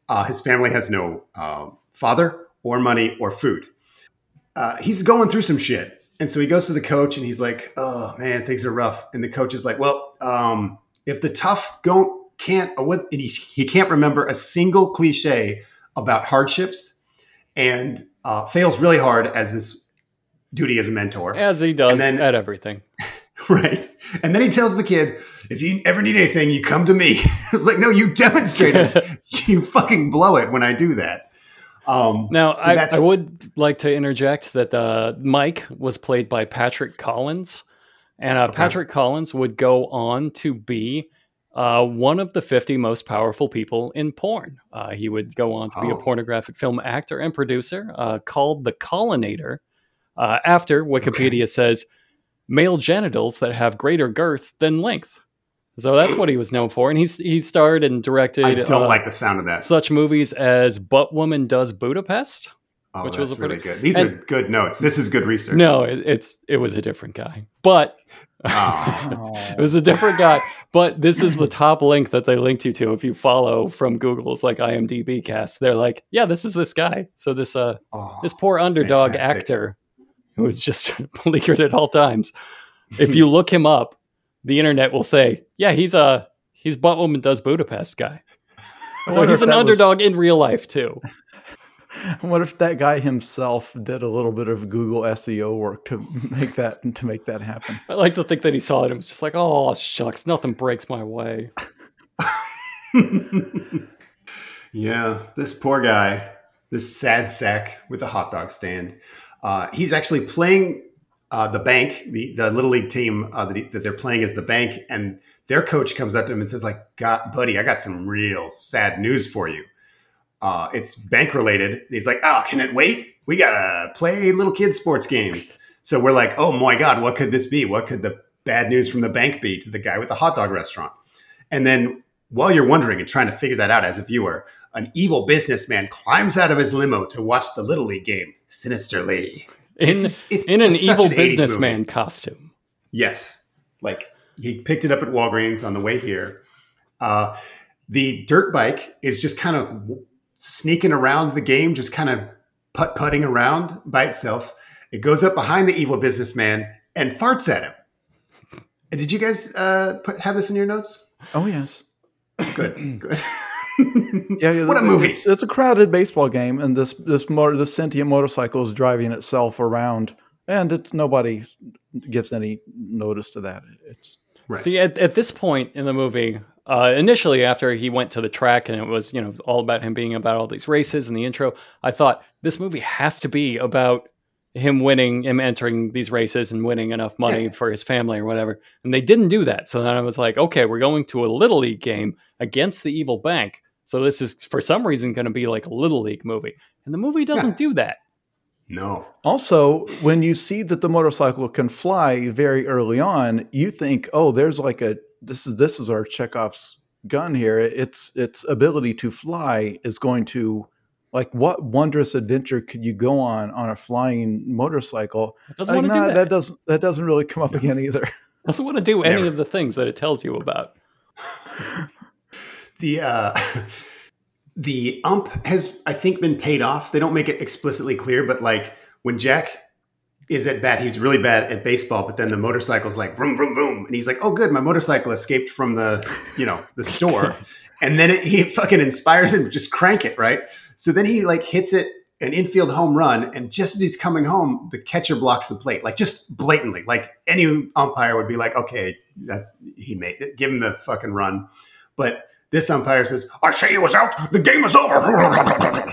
Uh, his family has no uh, father or money or food. Uh, he's going through some shit. And so he goes to the coach and he's like, oh man, things are rough. And the coach is like, well, um, if the tough don't, can't, what, he, he can't remember a single cliche about hardships and uh, fails really hard as his duty as a mentor. As he does then, at everything. [LAUGHS] Right. And then he tells the kid, if you ever need anything, you come to me. [LAUGHS] it's like, no, you demonstrated [LAUGHS] you fucking blow it when I do that. Um, now, so I, I, would like to interject that uh, Mike was played by Patrick Collins. And uh, okay. Patrick Collins would go on to be uh, one of the 50 most powerful people in porn. Uh, he would go on to be a oh. pornographic film actor and producer uh, called The Collinator. Uh, after Wikipedia okay. says, male genitals that have greater girth than length. So that's what he was known for, and he's he starred and directed. I don't uh, like the sound of that. Such movies as Butt Woman Does Budapest, oh, which was a really good. These and, are good notes. This is good research. No, it, it's it was a different guy, but oh. [LAUGHS] it was a different guy. But this is the top link that they linked you to if you follow from Google's like IMDb cast. They're like, yeah, this is this guy. So this uh oh, this poor underdog fantastic. actor who is just [LAUGHS] beleaguered at all times. If you [LAUGHS] look him up the internet will say, "Yeah, he's a he's butt woman does Budapest guy." [LAUGHS] So he's an underdog was... in real life too. [LAUGHS] What if that guy himself did a little bit of Google SEO work to [LAUGHS] make that to make that happen? I like to think that he saw it and was just like, "Oh shucks, nothing breaks my way." yeah, this poor guy, this sad sack with a hot dog stand. Uh, he's actually playing uh, the bank, the, the little league team uh, that, he, that, they're playing is the bank, and their coach comes up to him and says, "Like, God, buddy, I got some real sad news for you. Uh, it's bank related." And he's like, "Oh, can it wait? We gotta play little kids sports games." So we're like, "Oh my God, what could this be? What could the bad news from the bank be to the guy with the hot dog restaurant?" And then while you're wondering and trying to figure that out as a viewer, an evil businessman climbs out of his limo to watch the little league game sinisterly in it's, it's in an evil an businessman costume. Yes, like he picked it up at Walgreens on the way here. Uh, the dirt bike is just kind of sneaking around the game, just kind of putt putting around by itself. It goes up behind the evil businessman and farts at him. And did you guys uh, put, have this in your notes? Oh yes. Good. Good. [LAUGHS] [LAUGHS] yeah, what a movie! It's, it's, a crowded baseball game, and this this motor, this sentient motorcycle is driving itself around, and it's nobody gives any notice to that. It's right. see at, at this point in the movie. Uh, initially, after he went to the track and it was, you know, all about him being about all these races and the intro, I thought this movie has to be about him winning, him entering these races and winning enough money for his family or whatever. And they didn't do that. So then I was like, okay, we're going to a little league game against the evil bank. So this is for some reason going to be like a little league movie. And the movie doesn't yeah. do that. No. Also, when you see that the motorcycle can fly very early on, you think, "Oh, there's like a this is this is our Chekhov's gun here. Its its ability to fly is going to like what wondrous adventure could you go on on a flying motorcycle? doesn't like, want to nah, do that. that. doesn't that doesn't really come up again either. Doesn't want to do any Never. of the things that it tells you about. [LAUGHS] the uh [LAUGHS] the ump has I think been paid off. They don't make it explicitly clear, but like when Jack is at bat, he's really bad at baseball, but then the motorcycle's like vroom vroom vroom, and he's like, "Oh, good, my motorcycle escaped from the you know the store," [LAUGHS] and then it, he fucking inspires him to just crank it right. So then he like hits it an infield home run, and just as he's coming home, the catcher blocks the plate, like just blatantly. Like any umpire would be like, "Okay, that's he made it, give him the fucking run," but this umpire says, I say he was out. The game is over.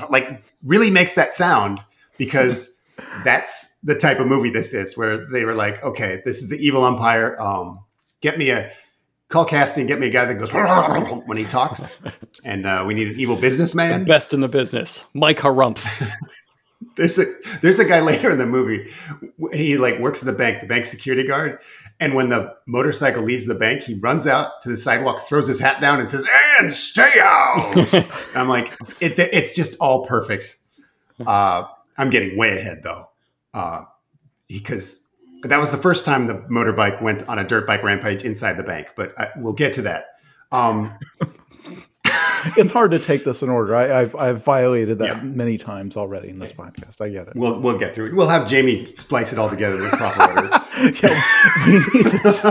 [LAUGHS] like, really makes that sound because [LAUGHS] that's the type of movie this is, where they were like, okay, this is the evil umpire. Um, get me a call casting, get me a guy that goes [LAUGHS] when he talks. And uh, we need an evil businessman. The best in the business, Mike Harumph. there's a there's a guy later in the movie. He like works at the bank, the bank security guard, and when the motorcycle leaves the bank, he runs out to the sidewalk, throws his hat down, and says, "And stay out." [LAUGHS] I'm like, it, it's just all perfect. Uh, I'm getting way ahead though, uh, because that was the first time the motorbike went on a dirt bike rampage inside the bank. But I, we'll get to that. Um, it's hard to take this in order. I, have I've violated that yeah. many times already in this podcast. I get it. We'll we'll get through it. We'll have Jamie splice it all together in proper order. [LAUGHS] yeah, we need this.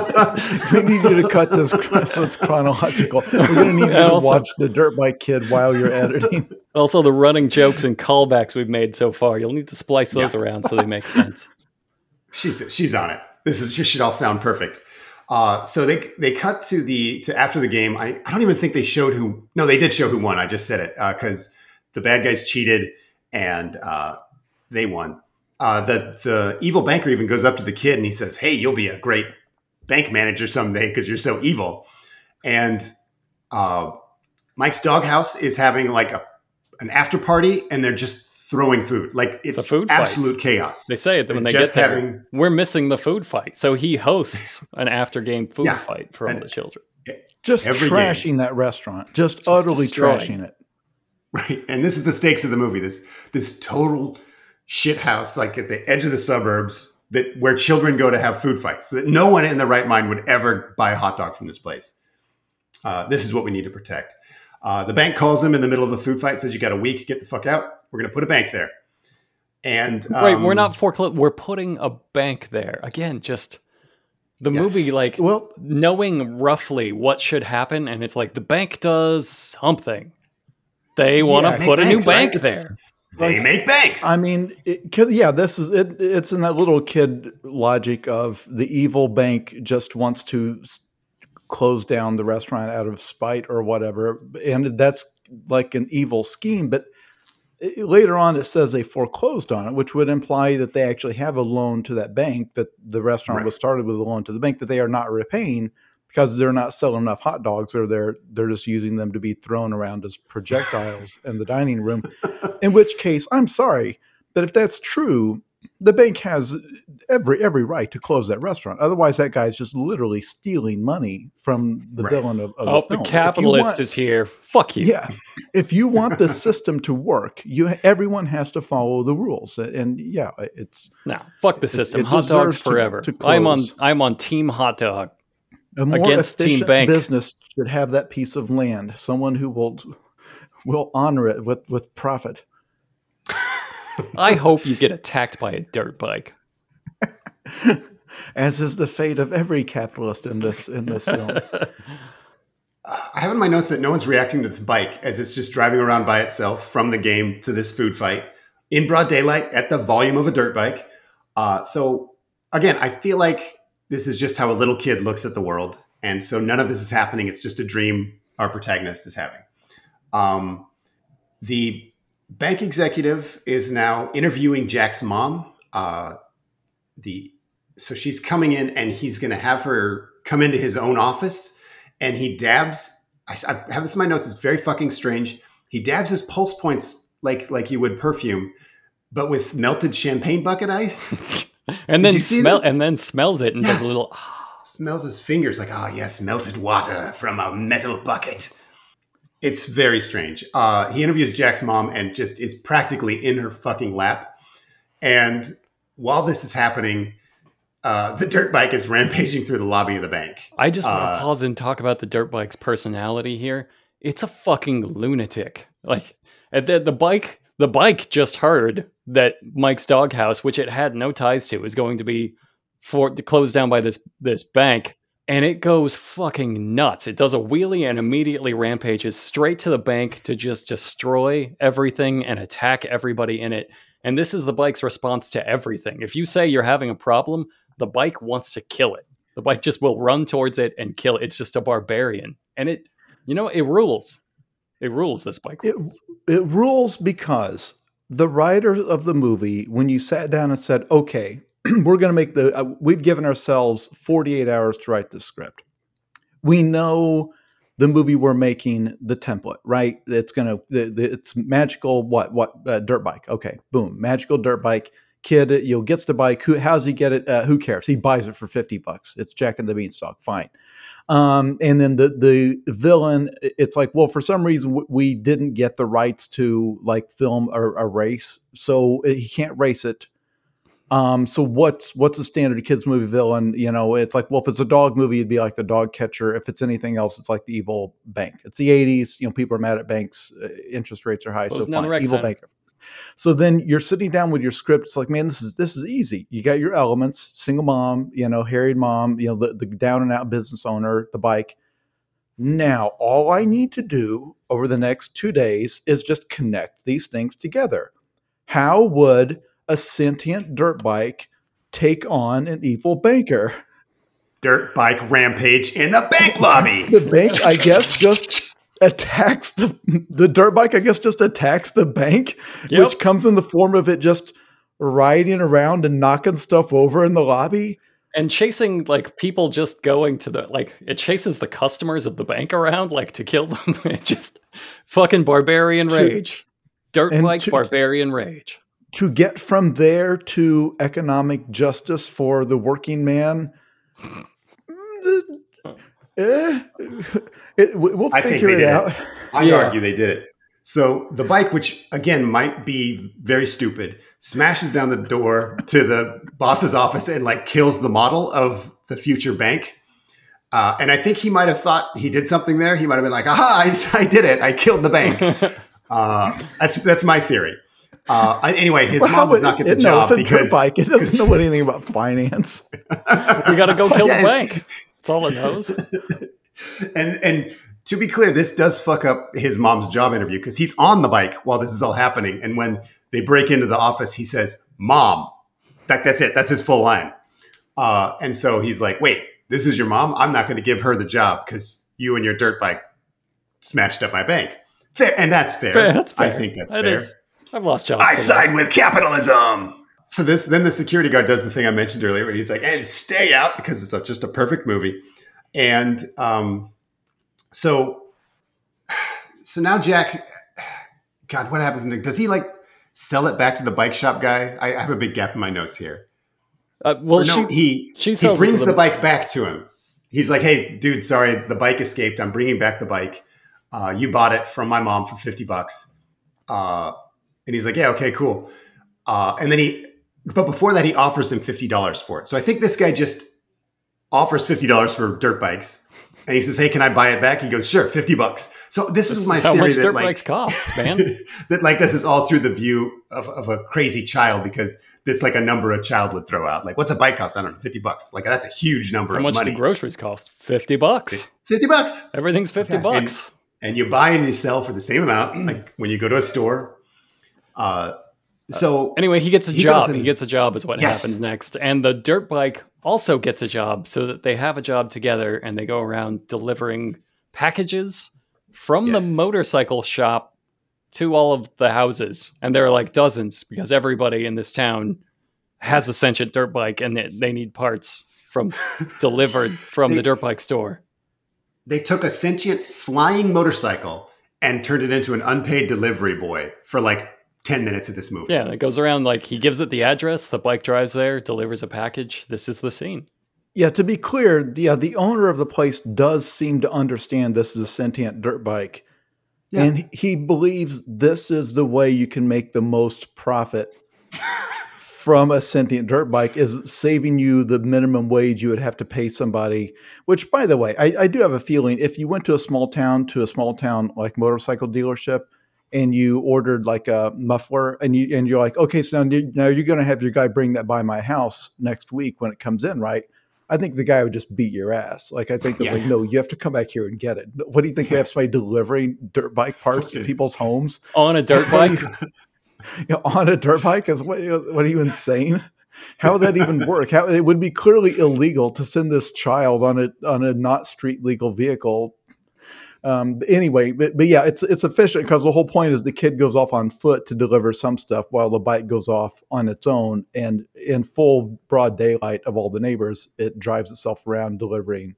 we need you to cut this so it's chronological. We're gonna need you to also, watch the Dirt Bike Kid while you're editing. Also, the running jokes and callbacks we've made so far. You'll need to splice those yeah. around so they make sense. She's she's on it. This is just should all sound perfect. Uh, so they they cut to the to after the game. I, I don't even think they showed who. No, they did show who won. I just said it because uh, the bad guys cheated and uh, they won. Uh, the the evil banker even goes up to the kid and he says, "Hey, you'll be a great bank manager someday because you're so evil." And uh, Mike's doghouse is having like a an after party, and they're just throwing food. Like it's, it's food absolute fight. chaos. They say it when they get there. Having, we're missing the food fight. So he hosts an after game food yeah, fight for all the children. Just trashing game. that restaurant. Just, just utterly destroying. trashing it. Right. And this is the stakes of the movie. This this total shit house, like at the edge of the suburbs, that where children go to have food fights. So that no one in their right mind would ever buy a hot dog from this place. Uh, this is what we need to protect. Uh, the bank calls him in the middle of the food fight, says, You got a week, get the fuck out. We're going to put a bank there. And um, right, we're not foreclosed. We're putting a bank there again. Just the yeah. movie, like well, knowing roughly what should happen, and it's like the bank does something. They want to put banks, a new bank right? there. They like, make banks. I mean, it, yeah, this is it. It's in that little kid logic of the evil bank just wants to close down the restaurant out of spite or whatever, and that's like an evil scheme. But later on it says they foreclosed on it which would imply that they actually have a loan to that bank that the restaurant right. was started with a loan to the bank that they are not repaying because they're not selling enough hot dogs or they're they're just using them to be thrown around as projectiles in the dining room [LAUGHS] in which case i'm sorry but if that's true the bank has every every right to close that restaurant. Otherwise, that guy's just literally stealing money from the right. villain of, of oh, the, the capitalist want, is here. Fuck you. Yeah, if you want the [LAUGHS] system to work, you everyone has to follow the rules. And yeah, it's no fuck the system. It, it hot dogs forever. To, to I'm on I'm on team hot dog. A more against team bank. business should have that piece of land. Someone who will will honor it with with profit. I hope you get attacked by a dirt bike. [LAUGHS] As is the fate of every capitalist in this in this film. [LAUGHS] I have in my notes that no one's reacting to this bike as it's just driving around by itself from the game to this food fight in broad daylight at the volume of a dirt bike. Uh, so again, I feel like this is just how a little kid looks at the world, and so none of this is happening. It's just a dream our protagonist is having. Um, the bank executive is now interviewing Jack's mom. Uh, the so she's coming in, and he's going to have her come into his own office, and he dabs. I, I have this in my notes. It's very fucking strange. He dabs his pulse points like like you would perfume, but with melted champagne bucket ice. [LAUGHS] and then smell and then smells it and yeah. does [GASPS] a little smells his fingers like, oh yes, melted water from a metal bucket. It's very strange. Uh, he interviews Jack's mom and just is practically in her fucking lap. And while this is happening, uh, the dirt bike is rampaging through the lobby of the bank. I just want to uh, pause and talk about the dirt bike's personality here. It's a fucking lunatic. Like the the bike, the bike just heard that Mike's doghouse, which it had no ties to, is going to be for closed down by this this bank and it goes fucking nuts. It does a wheelie and immediately rampages straight to the bank to just destroy everything and attack everybody in it. And this is the bike's response to everything. If you say you're having a problem, the bike wants to kill it. The bike just will run towards it and kill it. It's just a barbarian. And it, you know, it rules. It rules this bike. Rules. It, it rules because the writer of the movie, when you sat down and said, okay, [CLEARS THROAT] we're going to make the uh, we've given ourselves 48 hours to write this script. We know the movie we're making the template right? It's going to it's magical what what uh, dirt bike okay boom magical dirt bike kid you'll gets the bike who how's he get it uh, who cares? He buys it for 50 bucks it's jack and the beanstalk fine. Um, and then the the villain it's like well for some reason we didn't get the rights to like film a, a race so uh, he can't race it um, so what's what's a standard kids movie villain? You know, it's like well, if it's a dog movie, it'd be like the dog catcher. If it's anything else, it's like the evil bank. It's the '80s. You know, people are mad at banks. Uh, interest rates are high, so fine, evil banker. So then you're sitting down with your script. It's like, man, this is this is easy. You got your elements: single mom, you know, harried mom, you know, the, the down and out business owner, the bike. Now, all I need to do over the next two days is just connect these things together. How would a sentient dirt bike take on an evil banker. Dirt bike rampage in the bank lobby. [LAUGHS] the bank, I guess, just attacks the the dirt bike. I guess just attacks the bank, yep. which comes in the form of it just riding around and knocking stuff over in the lobby and chasing like people just going to the like it chases the customers of the bank around like to kill them [LAUGHS] it just fucking barbarian rage dirt bike to, barbarian rage to get from there to economic justice for the working man, eh, it, we'll I figure it out. It. I yeah. argue they did it. So the bike, which again might be very stupid, smashes down the door to the boss's office and like kills the model of the future bank. Uh, and I think he might have thought he did something there. He might have been like, "Aha! I, [LAUGHS] I did it! I killed the bank." [LAUGHS] uh, that's that's my theory. Uh, anyway, his well, mom does not get the it, job no, it's a because bike. It doesn't know [LAUGHS] anything about finance. we got to go kill [LAUGHS] yeah, the bank. That's all it knows. [LAUGHS] and and to be clear, this does fuck up his mom's job interview because he's on the bike while this is all happening. And when they break into the office, he says, "Mom." That, that's it. That's his full line. Uh, and so he's like, "Wait, this is your mom? I'm not going to give her the job because you and your dirt bike smashed up my bank." Fair, and that's fair. fair that's fair. I think that's that fair. Is, I've lost jobs. I side with capitalism. So this then the security guard does the thing I mentioned earlier, where he's like, "And stay out," because it's a, just a perfect movie. And um, so, so now Jack, God, what happens? Does he like sell it back to the bike shop guy? I, I have a big gap in my notes here. Uh, well, no, she, he she he brings the bike back to him. He's like, "Hey, dude, sorry, the bike escaped. I'm bringing back the bike. Uh, you bought it from my mom for fifty bucks." Uh, and he's like, yeah, okay, cool. Uh, and then he, but before that, he offers him $50 for it. So I think this guy just offers $50 for dirt bikes. And he says, hey, can I buy it back? He goes, sure, 50 bucks. So this, is my theory how much that dirt like, bikes cost, [LAUGHS] man. that like this is all through the view of, of a crazy child because it's like a number a child would throw out. Like, what's a bike cost? I don't know, 50 bucks. Like, that's a huge number How much money. do groceries cost? 50 bucks. 50 bucks. Everything's 50 okay. bucks. And, and, you buy and you sell for the same amount. Like when you go to a store, uh, so anyway, he gets a he job. He gets a job is what yes. happens next. And the dirt bike also gets a job so that they have a job together and they go around delivering packages from yes. the motorcycle shop to all of the houses. And there are like dozens because everybody in this town has a sentient dirt bike and they, they need parts from [LAUGHS] delivered from they, the dirt bike store. They took a sentient flying motorcycle and turned it into an unpaid delivery boy for like 10 minutes of this movie. Yeah, it goes around like he gives it the address, the bike drives there, delivers a package. This is the scene. Yeah, to be clear, yeah, the owner of the place does seem to understand this is a sentient dirt bike. Yeah. And he believes this is the way you can make the most profit [LAUGHS] from a sentient dirt bike is saving you the minimum wage you would have to pay somebody. Which, by the way, I, I do have a feeling if you went to a small town to a small town like motorcycle dealership and you ordered like a muffler and you and you're like, okay, so now, now you're going to have your guy bring that by my house next week when it comes in, right? I think the guy would just beat your ass. Like I think yeah. like, no, you have to come back here and get it. What do you think? We have somebody delivering dirt bike parts to people's homes on a dirt [LAUGHS] bike? you know, on a dirt bike? Is what? What are you insane? How would that even work? How it would be clearly illegal to send this child on a on a not street legal vehicle um, anyway, but, but yeah, it's it's efficient because the whole point is the kid goes off on foot to deliver some stuff while the bike goes off on its own, and in full broad daylight of all the neighbors, it drives itself around delivering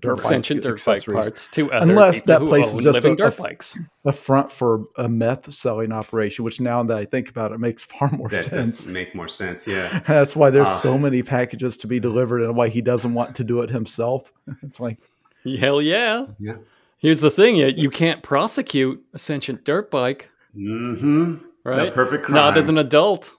dirt sentient dirt bike parts to other unless that place is just a, dirt bikes. a front for a meth selling operation. Which now that I think about it, makes far more that sense. Does make more sense, yeah. [LAUGHS] That's why there's uh, so many packages to be delivered, and why he doesn't want to do it himself. [LAUGHS] It's like, hell yeah, yeah. Here's the thing: you, you can't prosecute a sentient dirt bike. Mm-hmm. Right. perfect crime. Not as an adult.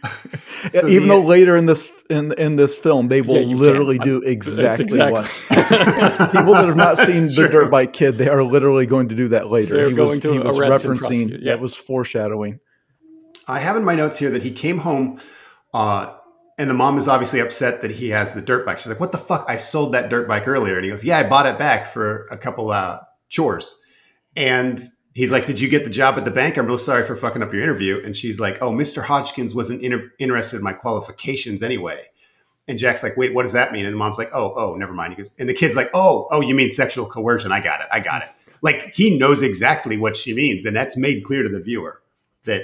[LAUGHS] so Even the, though later in this in in this film they will yeah, literally do exactly, exactly, what [LAUGHS] people that have not seen the true. dirt bike kid they are literally going to do that later. They're he going was, to he was referencing yes. that was foreshadowing. I have in my notes here that he came home uh, and the mom is obviously upset that he has the dirt bike. She's like, "What the fuck? I sold that dirt bike earlier." And he goes, "Yeah, I bought it back for a couple uh, chores." And he's like, "Did you get the job at the bank? I'm real sorry for fucking up your interview." And she's like, "Oh, Mr. Hodgkins wasn't inter- interested in my qualifications anyway." And Jack's like, "Wait, what does that mean?" And the mom's like, "Oh, oh, never mind." He goes, and the kid's like, "Oh, oh, you mean sexual coercion? I got it. I got it." Like he knows exactly what she means, and that's made clear to the viewer that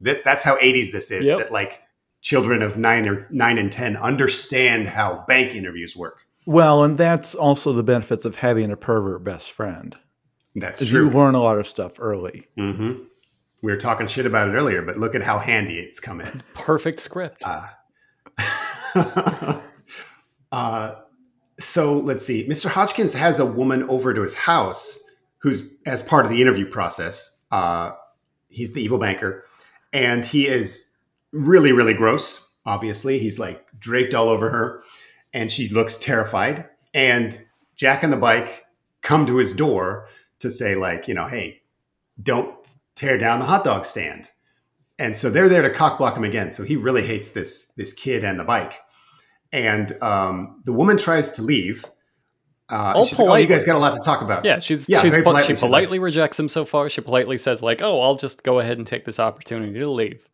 that that's how 80s this is. Yep. That like children of nine or nine and ten understand how bank interviews work. Well, and that's also the benefits of having a pervert best friend. That's true. You learn a lot of stuff early. Mm-hmm. We were talking shit about it earlier, but look at how handy it's come in. [LAUGHS] Perfect script. Uh, [LAUGHS] uh, so let's see. Mr. Hodgkins has a woman over to his house who's, as part of the interview process, uh, he's the evil banker, and he is really, really gross. Obviously, he's like draped all over her, and she looks terrified. And Jack and the bike come to his door to say, like, you know, hey, don't tear down the hot dog stand. And so they're there to cock block him again. So he really hates this this kid and the bike. And um, the woman tries to leave. Uh, she's like, oh, you guys got a lot to talk about. Yeah, she's, yeah, she's politely, she politely like, rejects him so far. She politely says like, "Oh, I'll just go ahead and take this opportunity to leave."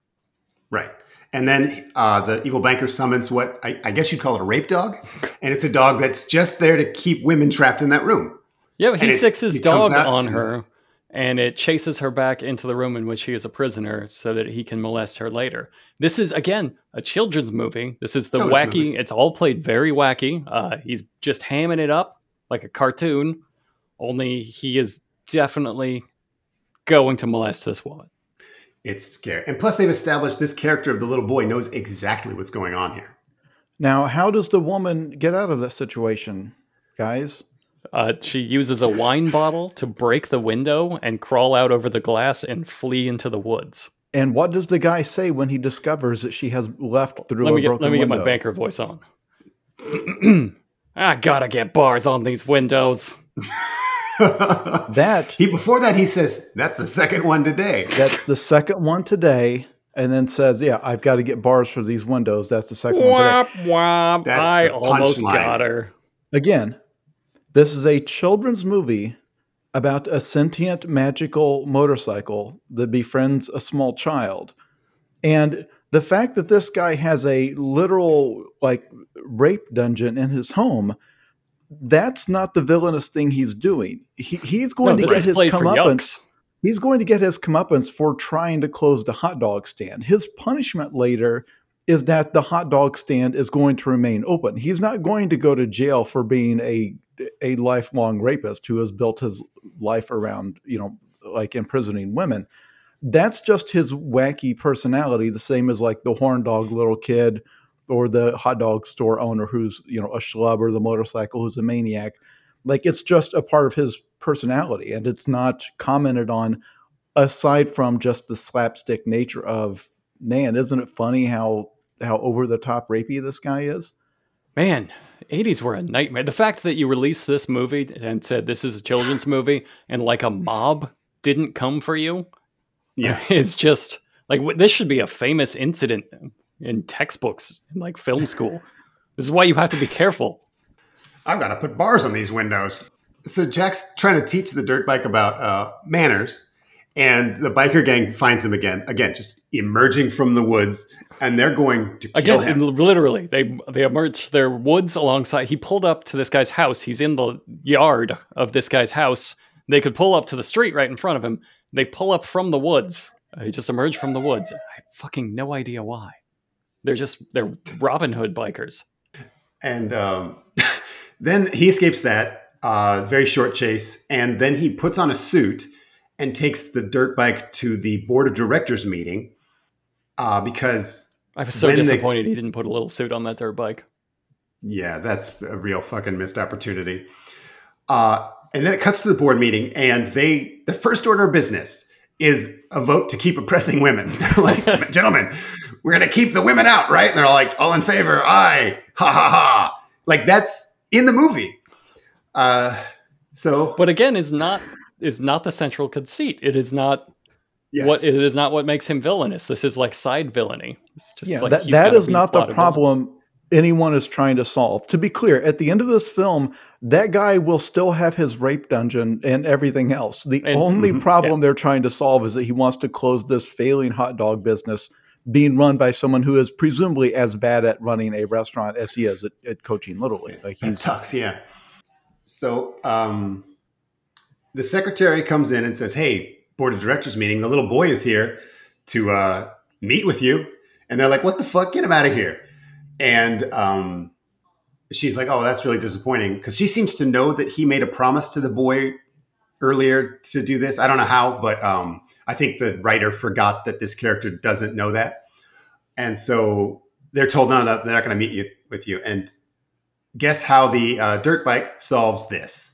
Right. And then uh, the evil banker summons what I, I, guess you'd call it a rape dog, and it's a dog that's just there to keep women trapped in that room. Yeah, he sicks his dog on her, and it chases her back into the room in which he is a prisoner, so that he can molest her later. This is again a children's movie. This is the children's wacky. Movie. It's all played very wacky. Uh, he's just hamming it up like a cartoon. Only he is definitely going to molest this woman. It's scary. And plus, they've established this character of the little boy knows exactly what's going on here. Now, how does the woman get out of this situation, guys? Uh, she uses a wine bottle to break the window and crawl out over the glass and flee into the woods. And what does the guy say when he discovers that she has left through let me a broken get, Let me window? get my banker voice on. [CLEARS THROAT] I gotta get bars on these windows. [LAUGHS] [LAUGHS] that he before that he says that's the second one today. [LAUGHS] That's the second one today, and then says, "Yeah, I've got to get bars for these windows." That's the second womp, one. Today. Womp. That's I almost line. got her. Again, this is a children's movie about a sentient magical motorcycle that befriends a small child, and the fact that this guy has a literal like rape dungeon in his home that's not the villainous thing he's doing. He, he's going no, to get his comeuppance. He's going to get his comeuppance for trying to close the hot dog stand. His punishment later is that the hot dog stand is going to remain open. He's not going to go to jail for being a a lifelong rapist who has built his life around you know like imprisoning women that's just his wacky personality the same as like the horn dog little kid or the hot dog store owner who's you know a schlub or the motorcycle who's a maniac like it's just a part of his personality and it's not commented on aside from just the slapstick nature of man isn't it funny how how over the top rapey this guy is? Man 80s were a nightmare. The fact that you released this movie and said this is a children's [LAUGHS] movie and like a mob didn't come for you yeah. [LAUGHS] it's just like this should be a famous incident in textbooks in like film school this is why you have to be careful i've got to put bars on these windows so jack's trying to teach the dirt bike about uh, manners and the biker gang finds him again again just emerging from the woods and they're going to kill again, him. Literally, they they emerged their woods alongside. He pulled up to this guy's house. He's in the yard of this guy's house. They could pull up to the street right in front of him. They pull up from the woods. They just emerge from the woods. I have fucking no idea why. They're just they're Robin Hood bikers. And um, [LAUGHS] then he escapes that uh, very short chase, and then he puts on a suit and takes the dirt bike to the board of directors meeting uh, because I was so disappointed they, he didn't put a little suit on that dirt bike. Yeah, that's a real fucking missed opportunity. Uh, and then it cuts to the board meeting, and they the first order of business is a vote to keep oppressing women. [LAUGHS] like, gentlemen, we're gonna keep the women out, right? And they're like, all in favor, aye, ha ha ha. Like that's in the movie. Uh, so, but again, is not is not the central conceit. It is not yes. what it is not what makes him villainous. This is like side villainy. It's just yeah, like that, that is not the problem. Villain anyone is trying to solve. To be clear, at the end of this film, that guy will still have his rape dungeon and everything else. The and, only mm-hmm, problem yes. they're trying to solve is that he wants to close this failing hot dog business being run by someone who is presumably as bad at running a restaurant as he is at, at coaching Little League. Like he's Tux, yeah. So um, the secretary comes in and says, "Hey, board of directors meeting. The little boy is here to uh, meet with you." And they're like, "What the fuck? Get him out of here!" And um, she's like, "Oh, that's really disappointing," because she seems to know that he made a promise to the boy earlier to do this. I don't know how, but um, I think the writer forgot that this character doesn't know that, and so they're told, "No, no, they're not going to meet you with you." And guess how the uh, dirt bike solves this?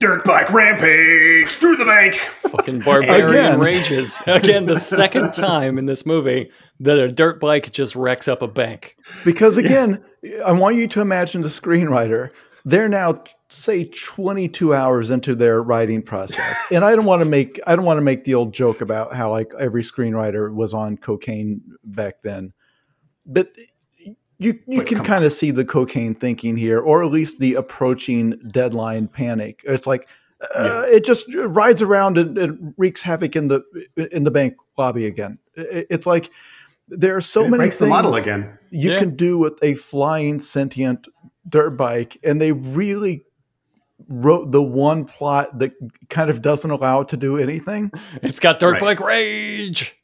Dirt bike rampage through the bank. Fucking barbarian Again. [LAUGHS] rages. Again, the second [LAUGHS] time in this movie that a dirt bike just wrecks up a bank. Because again, yeah. I want you to imagine the screenwriter. They're now say 22 hours into their writing process. And I don't want to make I don't want to make the old joke about how like every screenwriter was on cocaine back then. But you you can kind of see the cocaine thinking here, or at least the approaching deadline panic. It's like uh, yeah. it just rides around and, and, wreaks havoc in the in the bank lobby again. It, it's like there are so it many things the model again. you yeah. can do with a flying sentient dirt bike, and they really wrote the one plot that kind of doesn't allow it to do anything. [LAUGHS] It's got dirt right. bike rage.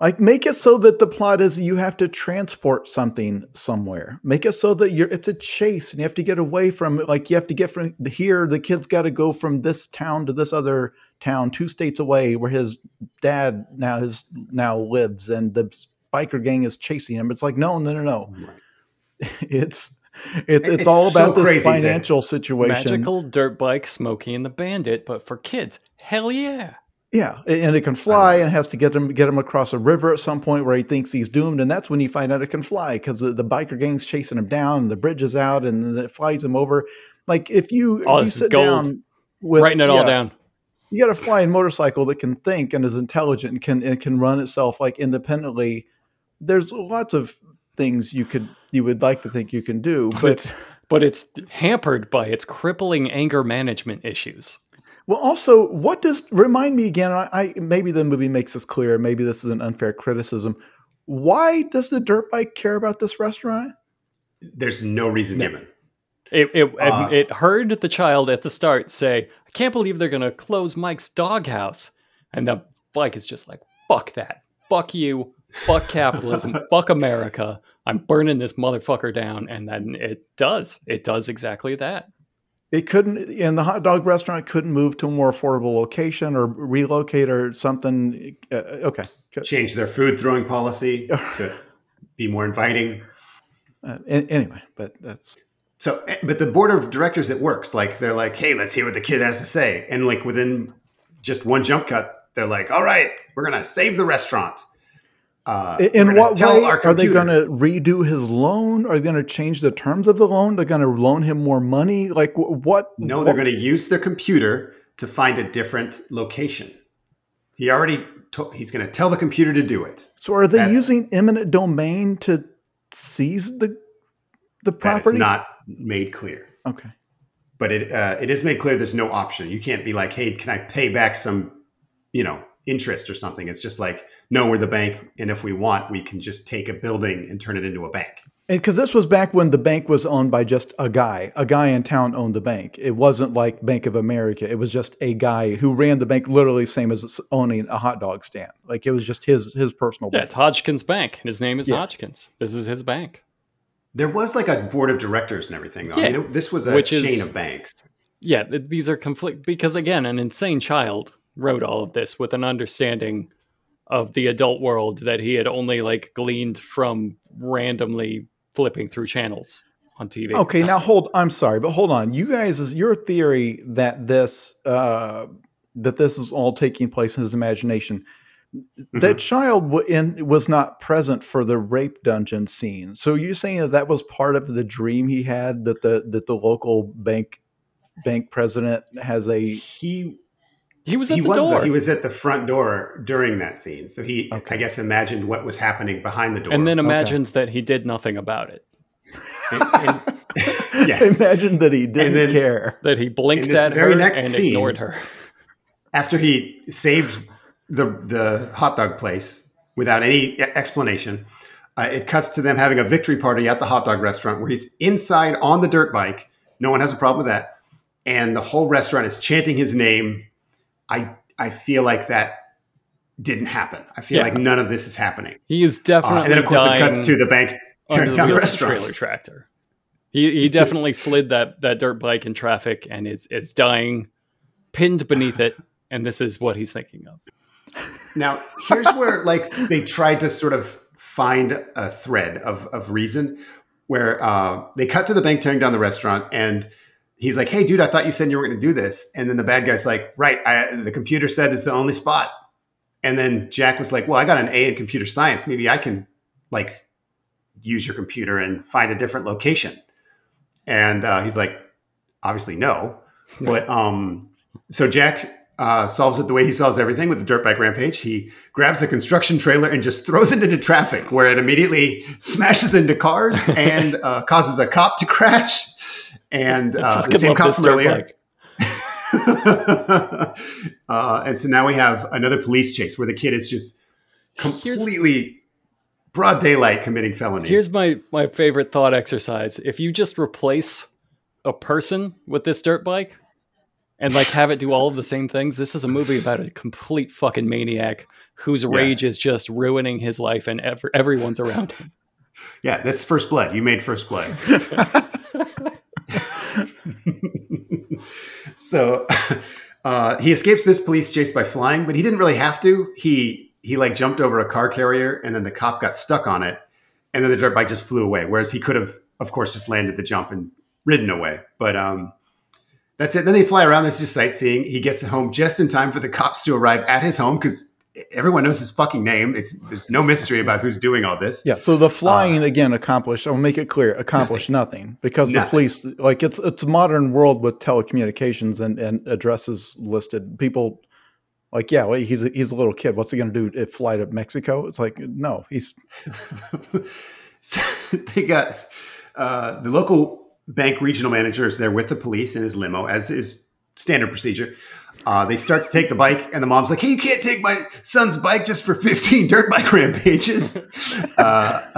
Like make it so that the plot is you have to transport something somewhere. Make it so that you're it's a chase and you have to get away from like you have to get from here the kid's got to go from this town to this other town two states away where his dad now his now lives and the biker gang is chasing him. It's like no no no no. Right. [LAUGHS] It's it's, it's, it's all about so this financial situation. Magical dirt bike, Smokey and the Bandit, but for kids. Hell yeah. Yeah, and it can fly, and has to get him get him across a river at some point where he thinks he's doomed, and that's when you find out it can fly because the, the, biker gang's chasing him down, and the bridge is out, and it flies him over. Like if you, oh, if you sit gold. down with writing it yeah, all down, you got a flying motorcycle that can think and is intelligent and can and can run itself like independently. There's lots of things you could you would like to think you can do, but, but it's, but it's hampered by its crippling anger management issues. Well, also, what does remind me again? I, I, maybe the movie makes this clear. Maybe this is an unfair criticism. Why does the dirt bike care about this restaurant? There's no reason no. given. It it, uh, it heard the child at the start say, "I can't believe they're going to close Mike's doghouse," and the bike is just like, "Fuck that! Fuck you! Fuck capitalism! [LAUGHS] fuck America! I'm burning this motherfucker down!" And then it does. It does exactly that. It couldn't and the hot dog restaurant couldn't move to a more affordable location or relocate or something. Uh, okay. Change their food throwing policy [LAUGHS] to be more inviting. Uh, anyway but that's so eh, but the board of directors it works like they're like hey let's hear what the kid has to say. And like within just one jump cut they're like all right we're gonna save the restaurant uh, in what way are they going to redo his loan? Are they going to change the terms of the loan? They're going to loan him more money? Like what? No, what? they're going to use their computer to find a different location. He already to- he's going to tell the computer to do it. So are they That's, using eminent domain to seize the the property? not made clear. Okay, but it uh, it is made clear there's no option. You can't be like, hey, can I pay back some, you know, interest or something? It's just like no, we're the bank, and if we want, we can just take a building and turn it into a bank. And because this was back when the bank was owned by just a guy, a guy in town owned the bank. It wasn't like Bank of America. It was just a guy who ran the bank, literally same as owning a hot dog stand. Like it was just his his personal. Yeah, bank. it's Hodgkins Bank. His name is yeah. Hodgkins. This is his bank. There was like a board of directors and everything. Though. Yeah. I mean, it, this was a Which chain is, of banks. Yeah, these are conflict because again, an insane child wrote all of this with an understanding of the adult world that he had only like gleaned from randomly flipping through channels on TV. Okay, now hold. I'm sorry, but hold on. You guys, is your theory that this uh, that this is all taking place in his imagination? Mm-hmm. That child w- in, was not present for the rape dungeon scene. So you saying that that was part of the dream he had that the that the local bank bank president has a he he was at he the was door. The, he was at the front door during that scene. So he, okay. I guess, imagined what was happening behind the door, and then imagines okay. that he did nothing about it. And, and, [LAUGHS] yes. Imagine that he didn't then, care. That he blinked at very her next and scene, ignored her. After he saved the the hot dog place without any explanation, uh, it cuts to them having a victory party at the hot dog restaurant where he's inside on the dirt bike. No one has a problem with that, and the whole restaurant is chanting his name I I feel like that didn't happen. I feel yeah. like none of this is happening. He is definitely. Uh, and then of course it cuts to the bank tearing down the, restaurant. Trailer tractor. He he definitely just, slid that that dirt bike in traffic and it's it's dying, pinned beneath it, and this is what he's thinking of. Now here's where like they tried to sort of find a thread of of reason where uh, they cut to the bank tearing down the restaurant and he's like, "Hey, dude, I thought you said you were going to do this." And then the bad guy's like, "Right, I, the computer said it's the only spot." And then Jack was like, "Well, I got an A in computer science. Maybe I can like use your computer and find a different location." And uh, he's like, "Obviously, no." But um, so Jack uh, solves it the way he solves everything with the dirt bike rampage. He grabs a construction trailer and just throws it into traffic, where it immediately smashes into cars [LAUGHS] and uh, causes a cop to crash and uh, the same cop from earlier. uh, and so now we have another police chase where the kid is just completely here's, broad daylight committing felonies. Here's my my favorite thought exercise: if you just replace a person with this dirt bike and like have it do all of the same things, this is a movie about a complete fucking maniac whose rage yeah. is just ruining his life and ev- everyone's around him. [LAUGHS] Yeah, that's First Blood. You made First Blood. [LAUGHS] [LAUGHS] so uh, he escapes this police chase by flying, but he didn't really have to. He he like jumped over a car carrier, and then the cop got stuck on it, and then the dirt bike just flew away. Whereas he could have, of course, just landed the jump and ridden away. But um, that's it. Then they fly around. There's just sightseeing. He gets home just in time for the cops to arrive at his home because everyone knows his fucking name. It's, there's no mystery about who's doing all this. Yeah. So the flying uh, again accomplished. I'll make it clear. Accomplished nothing, nothing because nothing. the police like it's it's a modern world with telecommunications and and addresses listed. People like yeah, well, he's a, he's a little kid. What's he going to do? If fly to Mexico? It's like no, he's. [LAUGHS] they got uh, the local bank regional manager is there with the police in his limo, as is standard procedure. Uh, they start to take the bike, and the mom's like, "Hey, you can't take my son's bike just for 15 dirt bike [LAUGHS] rampages." uh,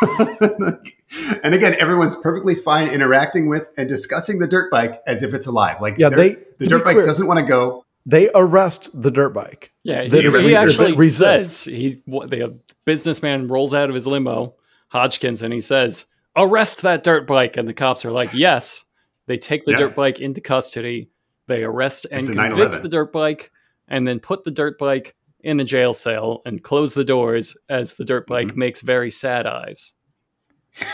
[LAUGHS] and again, everyone's perfectly fine interacting with and discussing the dirt bike as if it's alive. Like, yeah, they the dirt bike clear, doesn't want to go. They arrest the dirt bike. Yeah, he, he actually says he the businessman rolls out of his limo, Hodgkins, and he says, "Arrest that dirt bike!" And the cops are like, "Yes." They take the yeah. dirt bike into custody. They arrest and convict the dirt bike, and then put the dirt bike in a jail cell and close the doors as the dirt bike mm-hmm. makes very sad eyes. [LAUGHS]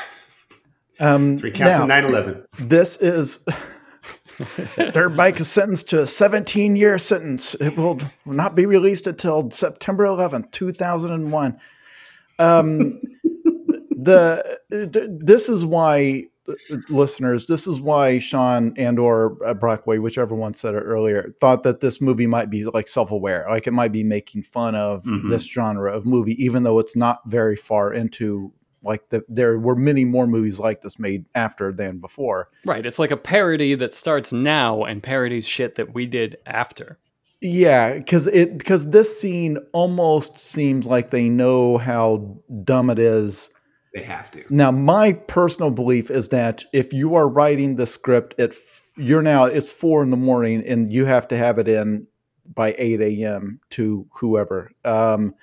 Um, Three counts now, 9 11. This is. [LAUGHS] Their bike is sentenced to a 17 year sentence. It will not be released until September 11th, 2001. Um, [LAUGHS] the, this is why listeners, this is why Sean and or uh, Brockway, whichever one said it earlier, thought that this movie might be like self-aware, like it might be making fun of mm-hmm. this genre of movie, even though it's not very far into like the, there were many more movies like this made after than before. Right. It's like a parody that starts now and parodies shit that we did after. Yeah, because it because this scene almost seems like they know how dumb it is. They have to. Now, my personal belief is that if you are writing the script at you're now it's four in the morning and you have to have it in by eight a.m. to whoever. Um,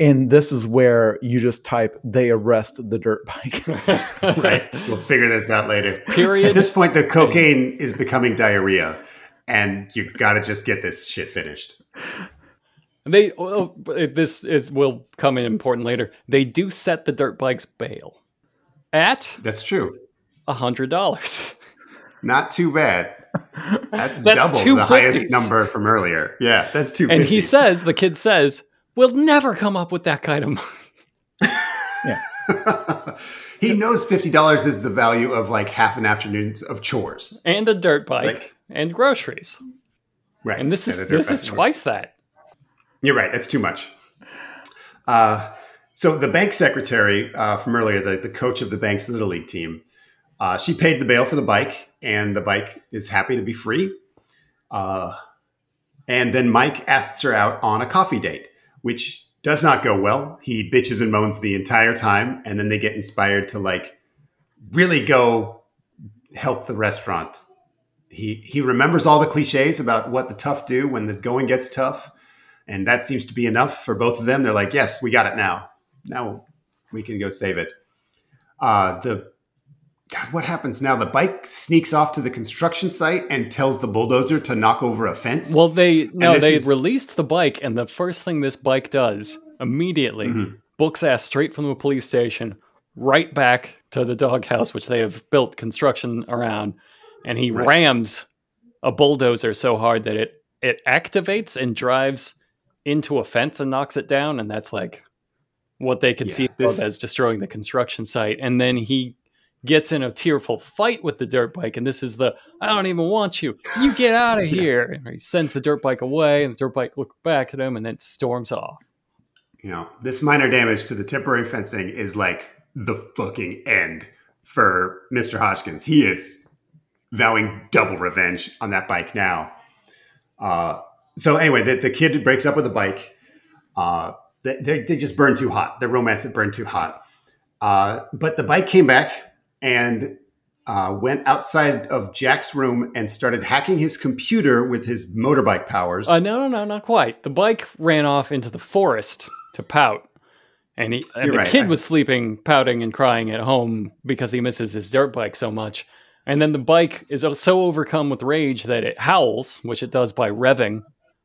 and this is where you just type they arrest the dirt bike [LAUGHS] [LAUGHS] right we'll figure this out later period at this point the cocaine is becoming diarrhea and you gotta just get this shit finished they oh, oh this is will come in important later they do set the dirt bikes bail at that's true a hundred dollars [LAUGHS] not too bad that's, that's double the highest number from earlier yeah that's two and he says the kid says we'll never come up with that kind of money. [LAUGHS] yeah. [LAUGHS] he knows $50 is the value of like half an afternoon of chores and a dirt bike like, and groceries. Right. And this is this is twice that. You're right. It's too much. Uh, so the bank secretary uh, from earlier, the, the coach of the bank's little league team, uh, she paid the bail for the bike, and the bike is happy to be free. Uh, and then Mike asks her out on a coffee date which does not go well. He bitches and moans the entire time, and then they get inspired to like really go help the restaurant. He he remembers all the cliches about what the tough do when the going gets tough, and that seems to be enough for both of them. They're like, "Yes, we got it now. Now we can go save it." Uh, the God, what happens now? The bike sneaks off to the construction site and tells the bulldozer to knock over a fence. Well, they no, they is... released the bike, and the first thing this bike does immediately mm-hmm. books ass straight from the police station right back to the doghouse, which they have built construction around, and he right. rams a bulldozer so hard that it it activates and drives into a fence and knocks it down, and that's like what they could yeah, see this... as destroying the construction site. And then he gets in a tearful fight with the dirt bike, and this is the I don't even want you. You get out of [LAUGHS] here. And he sends the dirt bike away, and the dirt bike looks back at him and then storms off. You know, this minor damage to the temporary fencing is like the fucking end for Mr. Hodgkins. He is vowing double revenge on that bike now. Uh, so anyway, the, the kid breaks up with the bike. Uh, they, they, just burned too hot. Their romance had burned too hot. Uh, but the bike came back and uh, went outside of Jack's room and started hacking his computer with his motorbike powers. Uh, no, no, no, not quite. The bike ran off into the forest to pout. And, he, and the right. kid was sleeping, pouting, and crying at home because he misses his dirt bike so much. And then the bike is so overcome with rage that it howls, which it does by revving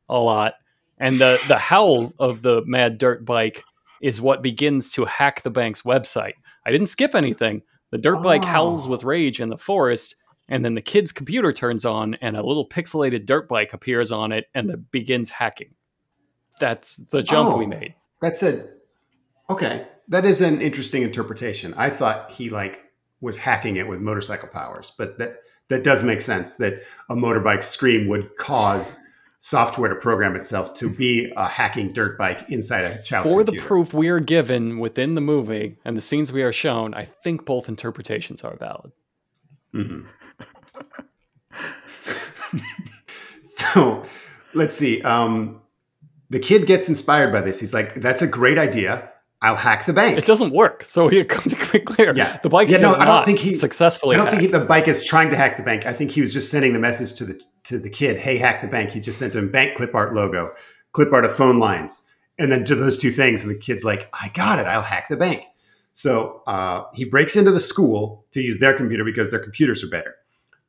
a lot. And the, the howl of the mad dirt bike is what begins to hack the bank's website. I didn't skip anything. The dirt bike oh. howls with rage in the forest, and then the kid's computer turns on, and a little pixelated dirt bike appears on it, and it begins hacking. That's the jump oh, we made. That's a okay. That is an interesting interpretation. I thought he like was hacking it with motorcycle powers, but that that does make sense. That a motorbike scream would cause software to program itself to be a hacking dirt bike inside a child's For computer. the proof we are given within the movie and the scenes we are shown, I think both interpretations are valid. Mm-hmm. [LAUGHS] so let's see. Um, the kid gets inspired by this. He's like, "That's a great idea. I'll hack the bank." It doesn't work. So he [LAUGHS] come to be clear. Yeah, the bike. Yeah, no, I don't think he successfully. I don't hack. think he, the bike is trying to hack the bank. I think he was just sending the message to the to the kid, hey, hack the bank. He's just sent him bank clip art logo, clip art of phone lines, and then to those two things. And the kid's like, I got it. I'll hack the bank. So uh, he breaks into the school to use their computer because their computers are better.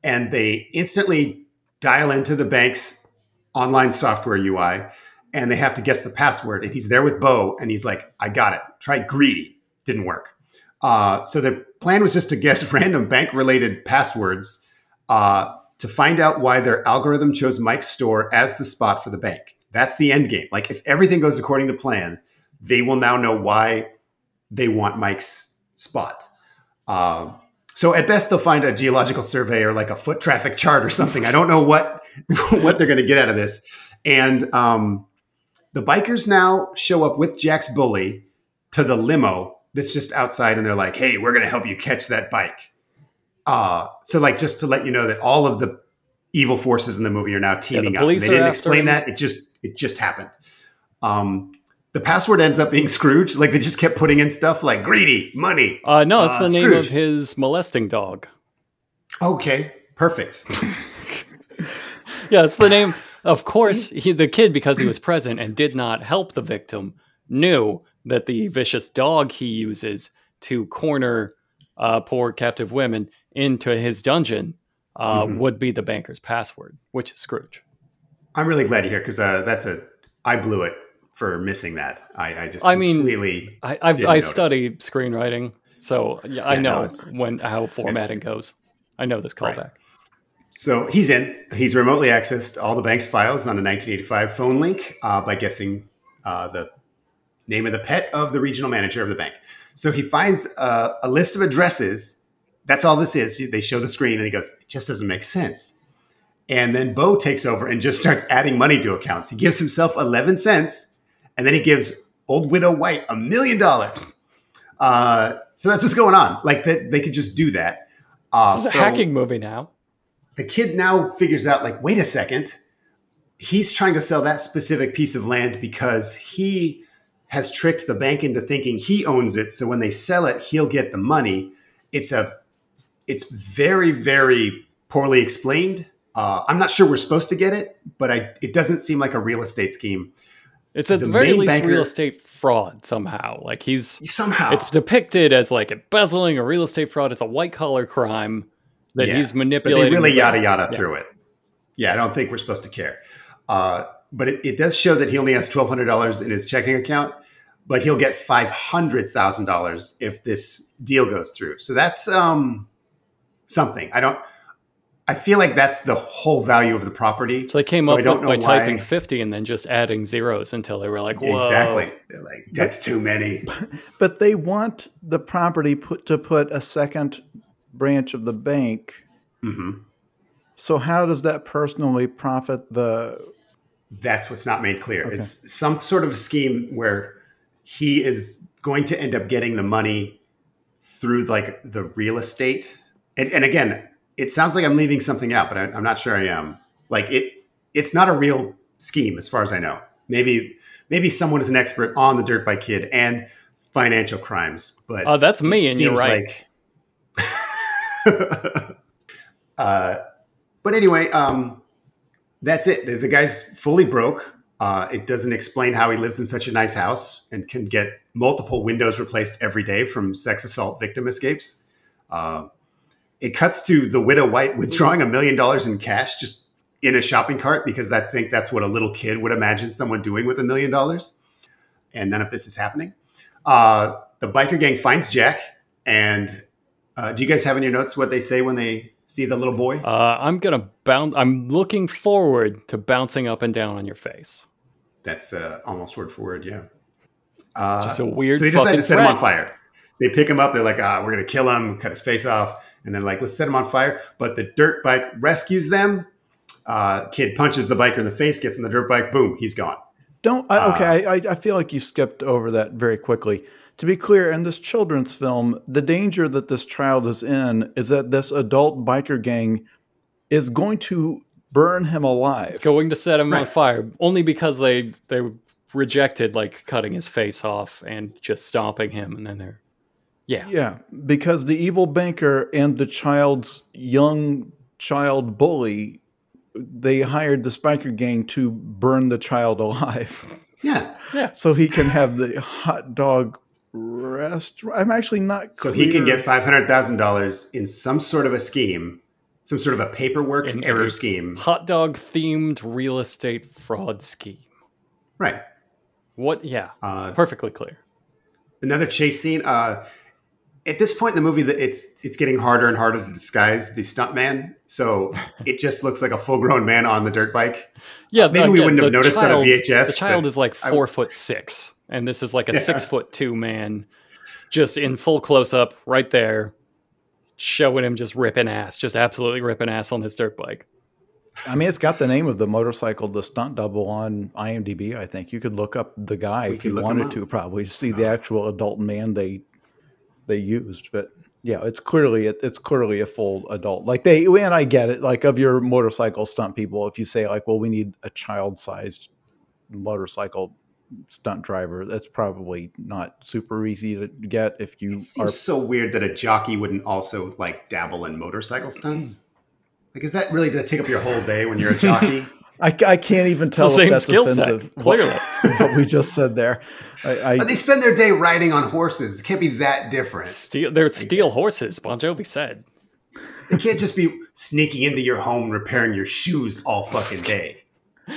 and they instantly dial into the bank's online software UI and they have to guess the password. And he's there with Bo and he's like, I got it. Try greedy. Didn't work. Uh, so the plan was just to guess [LAUGHS] random bank related passwords uh, to find out why their algorithm chose Mike's store as the spot for the bank. That's the end game. Like if everything goes according to plan, they will now know why they want Mike's spot. Uh, so at best, they'll find a geological survey or like a foot traffic chart or something. I don't know what [LAUGHS] what they're going to get out of this. And um, the bikers now show up with Jack's bully to the limo that's just outside, and they're like, "Hey, we're going to help you catch that bike." Uh, so like just to let you know that all of the evil forces in the movie are now teaming yeah, the up. They didn't explain him. that; it just it just happened. Um, the password ends up being Scrooge. Like they just kept putting in stuff like greedy, money. Uh, no, it's uh, the Scrooge. name of his molesting dog. Okay, perfect. [LAUGHS] yeah, it's the name. Of course, he, the kid, because he [CLEARS THROAT] was present and did not help the victim, knew that the vicious dog he uses to corner uh, poor captive women into his dungeon uh, mm-hmm. would be the banker's password, which is Scrooge. I'm really glad you're here because uh, that's a I blew it for missing that. I, I just I mean, completely. I I've, I study screenwriting, so yeah, I know no, when how formatting goes. I know this callback. Right. So he's in. He's remotely accessed all the bank's files on a 1985 phone link uh, by guessing uh, the name of the pet of the regional manager of the bank. So he finds uh, a list of addresses. That's all this is. They show the screen, and he goes, "It just doesn't make sense." And then Bo takes over and just starts adding money to accounts. He gives himself 11 cents and then he gives old widow White a million dollars. Uh, so that's what's going on. Like that, they could just do that. Uh, this is so a hacking movie now. The kid now figures out, like, wait a second, he's trying to sell that specific piece of land because he has tricked the bank into thinking he owns it. So when they sell it, he'll get the money. It's a, it's very, very poorly explained. Uh, I'm not sure we're supposed to get it, but I, it doesn't seem like a real estate scheme. It's at the, the very least banker, real estate fraud somehow. Like he's somehow it's depicted as like embezzling a real estate fraud. It's a white collar crime that yeah, he's manipulating. they really yada yada yeah. through it. Yeah, I don't think we're supposed to care. Uh, but it, it, does show that he only has twelve hundred dollars in his checking account, but he'll get five hundred thousand dollars if this deal goes through. So that's um, something. I don't. I feel like that's the whole value of the property. So they came so up with by why. typing 50 and then just adding zeros until they were like, Whoa. Exactly. They're like, that's too many. [LAUGHS] But they want the property put to put a second branch of the bank. Mm-hmm. So how does that personally profit the? That's what's not made clear. Okay. It's some sort of scheme where he is going to end up getting the money through like the real estate. And, and again, it sounds like I'm leaving something out, but I, am not sure I am. Like it, it's not a real scheme as far as I know. Maybe, maybe someone is an expert on the dirt bike kid and financial crimes, but oh, that's me, and you're right. Like, [LAUGHS] uh, but anyway, um, that's it. The, the guy's fully broke. Uh, it doesn't explain how he lives in such a nice house and can get multiple windows replaced every day from sex assault victim escapes. Uh, it cuts to the widow White withdrawing a million dollars in cash just in a shopping cart because that's think that's what a little kid would imagine someone doing with a million dollars, and none of this is happening. Uh, the biker gang finds Jack, and uh, do you guys have in your notes what they say when they see the little boy? Uh, I'm gonna bounce. I'm looking forward to bouncing up and down on your face. That's uh, almost word for word, yeah. Just a weird. So they decide to set threat. him on fire. They pick him up. They're like, "Ah, we're gonna kill him, cut his face off." and they're like, let's set him on fire. But the dirt bike rescues them. Uh, kid punches the biker in the face, gets in the dirt bike, boom, he's gone. Don't I, okay? Uh, I, I feel like you skipped over that very quickly. To be clear, in this children's film, the danger that this child is in is that this adult biker gang is going to burn him alive. It's going to set him right. on fire only because they they rejected like cutting his face off and just stomping him, and then they're yeah. Yeah. Because the evil banker and the child's young child bully, they hired the Spiker gang to burn the child alive. Yeah. Yeah. So he can have the hot dog restaurant. I'm actually not So he can get $500,000 in some sort of a scheme some sort of a paperwork An error scheme. Hot dog themed real estate fraud scheme. Right. What? Yeah. Uh, perfectly clear. Another chase scene. Uh, at this point in the movie, it's it's getting harder and harder to disguise the stuntman. So [LAUGHS] it just looks like a full grown man on the dirt bike. Yeah, maybe again, we wouldn't have noticed child, that on VHS. The child is like four I, foot six, and this is like a yeah. six foot two man, just in full close up, right there, showing him just ripping ass, just absolutely ripping ass on his dirt bike. I mean, it's got the name of the motorcycle, the stunt double on IMDb. I think you could look up the guy we if you wanted to, probably to see the actual adult man they they used. But yeah, it's clearly it's clearly a full adult. Like they and I get it. Like of your motorcycle stunt people, if you say like, well, we need a child sized motorcycle stunt driver, that's probably not super easy to get. If you it are so weird that a jockey wouldn't also like dabble in motorcycle stunts. Like, is that really to take up your whole day when you're a jockey? [LAUGHS] I, I can't even tell the same skill set. Clearly, what, [LAUGHS] what, we just said there. I, I, they spend their day riding on horses. It can't be that different. Steel, they're steel horses. Bon Jovi said. It can't just be sneaking into your home, repairing your shoes all fucking day.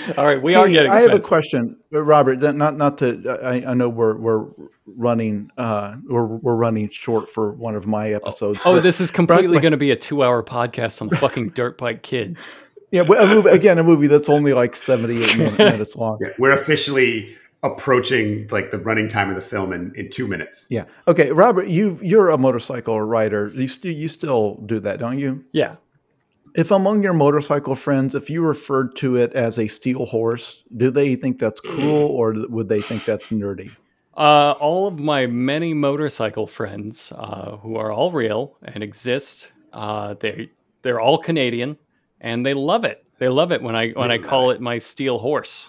[LAUGHS] All right, we hey, are getting. I have a question, uh, Robert. Not not to. I, I know we're we're running. Uh, we're we're running short for one of my episodes. Oh, oh this is completely going to be a two-hour podcast on the fucking dirt bike kid. [LAUGHS] Yeah, a movie, again, a movie that's only like seventy-eight [LAUGHS] minutes long. Yeah, we're officially approaching like the running time of the film in, in two minutes. Yeah. Okay, Robert, you you're a motorcycle rider. You st- you still do that, don't you? Yeah if among your motorcycle friends, if you referred to it as a steel horse, do they think that's cool or would they think that's nerdy? Uh, all of my many motorcycle friends, uh, who are all real and exist, uh, they they're all Canadian and they love it. They love it when I when I call it my steel horse.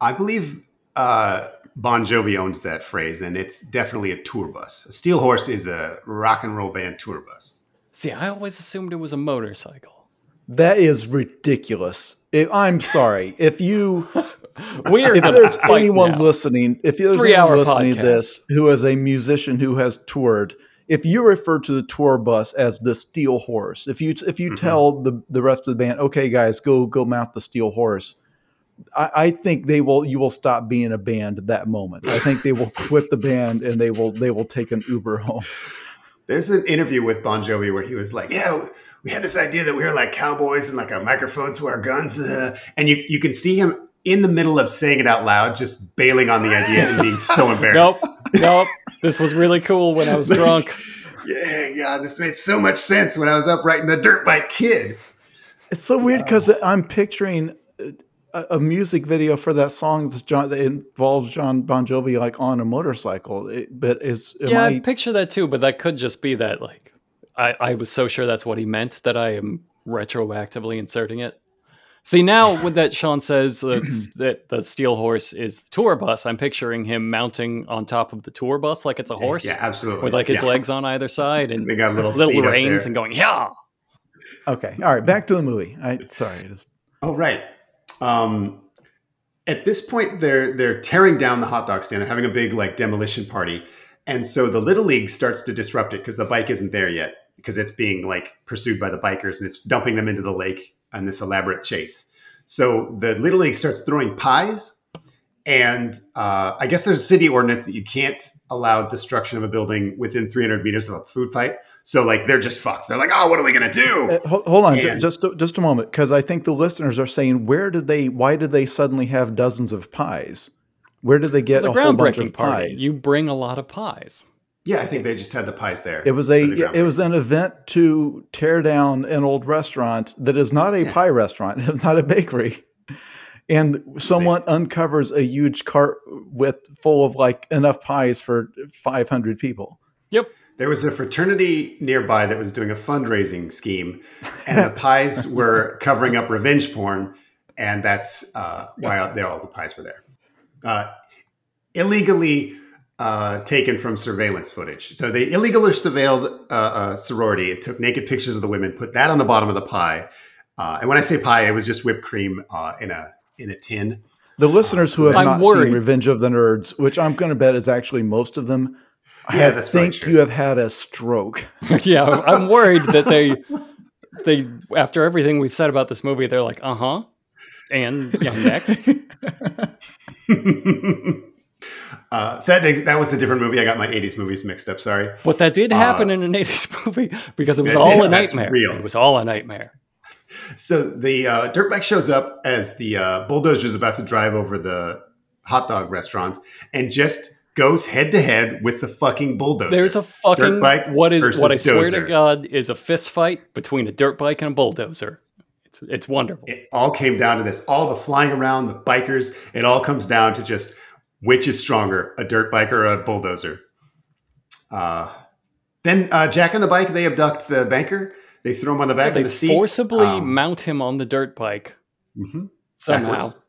I believe uh, Bon Jovi owns that phrase, and it's definitely a tour bus. A steel horse is a rock and roll band tour bus. See, I always assumed it was a motorcycle. That is ridiculous. If, I'm sorry. If you [LAUGHS] we are if there's anyone now. listening, if there's Three anyone listening podcast. to this who is a musician who has toured, if you refer to the tour bus as the steel horse, if you if you mm-hmm. tell the the rest of the band, okay, guys, go go mount the steel horse, I, I, think they will you will stop being a band at that moment. I think they will quit the band and they will they will take an Uber home. There's an interview with Bon Jovi where he was like, "Yeah, we had this idea that we were like cowboys and like our microphones were our guns," uh, and you you can see him in the middle of saying it out loud, just bailing on the idea and being so [LAUGHS] embarrassed. nope, nope. This was really cool when I was [LAUGHS] drunk. yeah, yeah, this made so much sense when I was up writing the Dirt Bike Kid. It's so weird because I'm picturing a, music video for that song that, John, that involves John Bon Jovi like on a motorcycle. It, but is yeah, I, I picture that too. But that could just be that like I, I was so sure that's what he meant that I am retroactively inserting it. See now, with that Sean says that [CLEARS THROAT] the steel horse is the tour bus, I'm picturing him mounting on top of the tour bus like it's a horse. Yeah, absolutely. With like his yeah. legs on either side and they got little, little reins and going yeah. Okay, all right, back to the movie. I sorry, just oh right. Um, at this point, they're they're tearing down the hot dog stand. They're having a big like demolition party, and so the little league starts to disrupt it because the bike isn't there yet because it's being like pursued by the bikers and it's dumping them into the lake on this elaborate chase. So the little league starts throwing pies, and uh, I guess there's a city ordinance that you can't allow destruction of a building within 300 meters of a food fight. So like they're just fucked. They're like, oh, what are we gonna do? Uh, hold, on, and, just just a moment, because I think the listeners are saying, where did they? Why did they suddenly have dozens of pies? Where did they get a, a whole bunch of party. pies? You bring a lot of pies. Yeah, I think they just had the pies there. It was a it was an event to tear down an old restaurant that is not a yeah. pie restaurant, it's [LAUGHS] not a bakery. And someone uncovers a huge cart with full of like enough pies for 500 people. Yep there was a fraternity nearby that was doing a fundraising scheme, and the pies [LAUGHS] were covering up revenge porn, and that's uh, why all the pies were there. Uh, illegally uh, taken from surveillance footage. So they illegally surveilled uh, a sorority and took naked pictures of the women, put that on the bottom of the pie. Uh, and when I say pie, it was just whipped cream uh, in a in a tin. The listeners who have I'm not worried. seen Revenge of the Nerds, which I'm going to bet is actually most of them, yeah, I think you have had a stroke. [LAUGHS] yeah, I'm worried that they they after everything we've said about this movie, they're like, uh huh. And yeah, next. [LAUGHS] Uh, so that, that was a different movie. I got my 80s movies mixed up. Sorry. But that did happen uh, in an 80s movie [LAUGHS] because it was all did. a nightmare. real. It was all a nightmare. So the uh, dirtbag shows up as the uh, bulldozer is about to drive over the hot dog restaurant and just goes head to head with the fucking bulldozer. There's a fucking what is what I swear to God is a fist fight between a dirt bike and a bulldozer. It's it's wonderful. It all came down to this. All the flying around, the bikers. It all comes down to just which is stronger, a dirt bike or a bulldozer. Uh, then uh, Jack and the bike they abduct the banker. They throw him on the back yeah, of the seat. Forcibly um, mount him on the dirt bike mm-hmm. somehow, Backwards.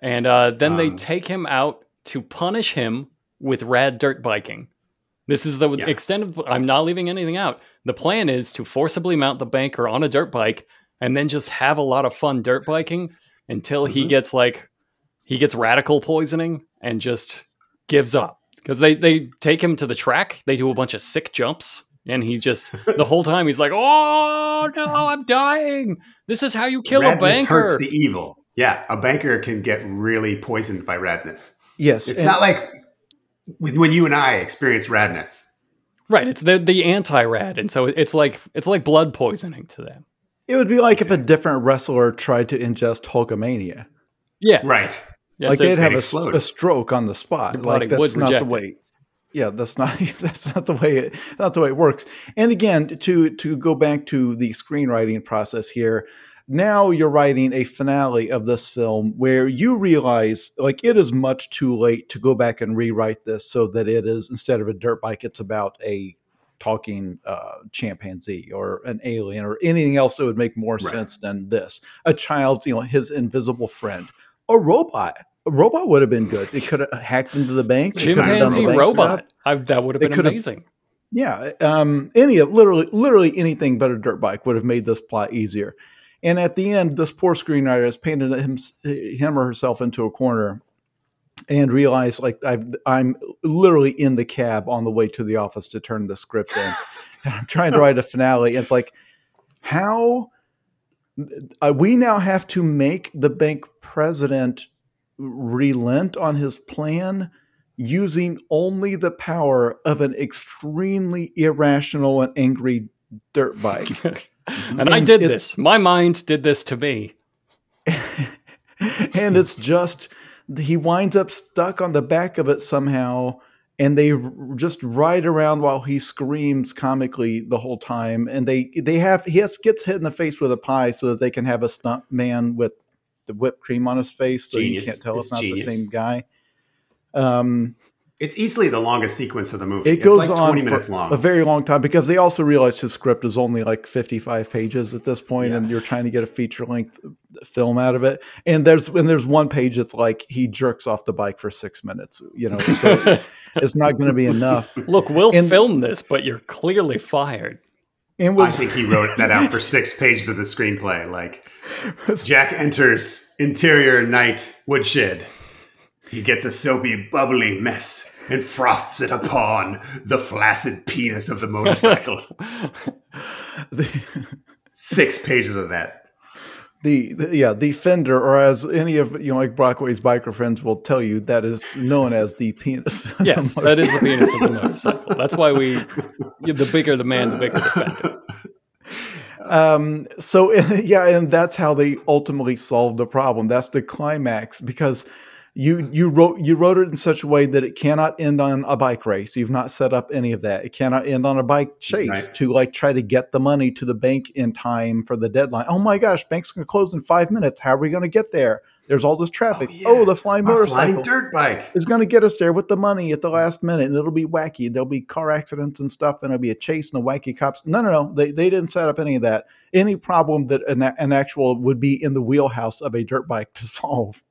and uh, then um, they take him out to punish him with rad dirt biking. This is the yeah. extent of. I'm not leaving anything out. The plan is to forcibly mount the banker on a dirt bike and then just have a lot of fun dirt biking until mm-hmm. he gets like he gets radical poisoning and just gives up because they they take him to the track. They do a bunch of sick jumps, and he just the whole time he's like, "Oh no, I'm dying! This is how you kill radness a banker." Hurts the evil. Yeah, a banker can get really poisoned by radness. Yes, it's not like when you and I experience radness. Right, it's the the anti-rad, and so it's like it's like blood poisoning to them. It would be like exactly. if a different wrestler tried to ingest Hulkamania. Yeah, right. Yeah, like so they'd have a, a, stroke on the spot. Like that's not the way. Yeah, that's not [LAUGHS] that's not the way it not the way it works. And again, to to go back to the screenwriting process here, now you're writing a finale of this film where you realize like it is much too late to go back and rewrite this so that it is instead of a dirt bike, it's about a talking uh, chimpanzee or an alien or anything else that would make more right. sense than this. A child, you know, his invisible friend, a robot a robot would have been good. It could have hacked into the bank. Chimpanzee robot. I, that would have been amazing. Yeah, um, any of literally, literally anything but a dirt bike would have made this plot easier. And at the end, this poor screenwriter has painted him, him or herself into a corner and realized like i am literally in the cab on the way to the office to turn the script in. [LAUGHS] and I'm trying to write a finale. It's like, how uh, we now have to make the bank president relent on his plan using only the power of an extremely irrational and angry dirt bike. [LAUGHS] and, [LAUGHS] and, I did this. My mind did this to me. [LAUGHS] and it's just he winds up stuck on the back of it somehow and they just ride around while he screams comically the whole time and they they have he has, gets hit in the face with a pie so that they can have a stunt man with the whipped cream on his face, so genius. you can't tell it's, it's not genius. the same guy. Um, it's easily the longest sequence of the movie. It it's goes like on 20 minutes long. A very long time because they also realized his script is only like 55 pages at this point, yeah. and you're trying to get a feature length film out of it. And there's and there's one page that's like he jerks off the bike for six minutes. You know, so [LAUGHS] it's not going to be enough. Look, we'll and, film this, but you're clearly fired. And was, I think he wrote that out for six pages of the screenplay. Like [LAUGHS] Jack enters interior night woodshed. He gets a soapy, bubbly mess and froths it upon the flaccid penis of the motorcycle. [LAUGHS] Six pages of that. The, the, yeah the fender or as any of you know like brockway's biker friends will tell you that is known as the penis yes the that is the penis of the motorcycle that's why we the bigger the man the bigger the fender um, so [LAUGHS] yeah and that's how they ultimately solve the problem that's the climax because you you wrote you wrote it in such a way that it cannot end on a bike race. You've not set up any of that. It cannot end on a bike chase right. to like try to get the money to the bank in time for the deadline. Oh my gosh, bank's going to close in five minutes. How are we going to get there? There's all this traffic. Oh, yeah. oh the flying motorcycle, flying dirt bike is going to get us there with the money at the last minute, and it'll be wacky. There'll be car accidents and stuff, and it'll be a chase and the wacky cops. No, no, no. They they didn't set up any of that. Any problem that an, an actual would be in the wheelhouse of a dirt bike to [LAUGHS] solve.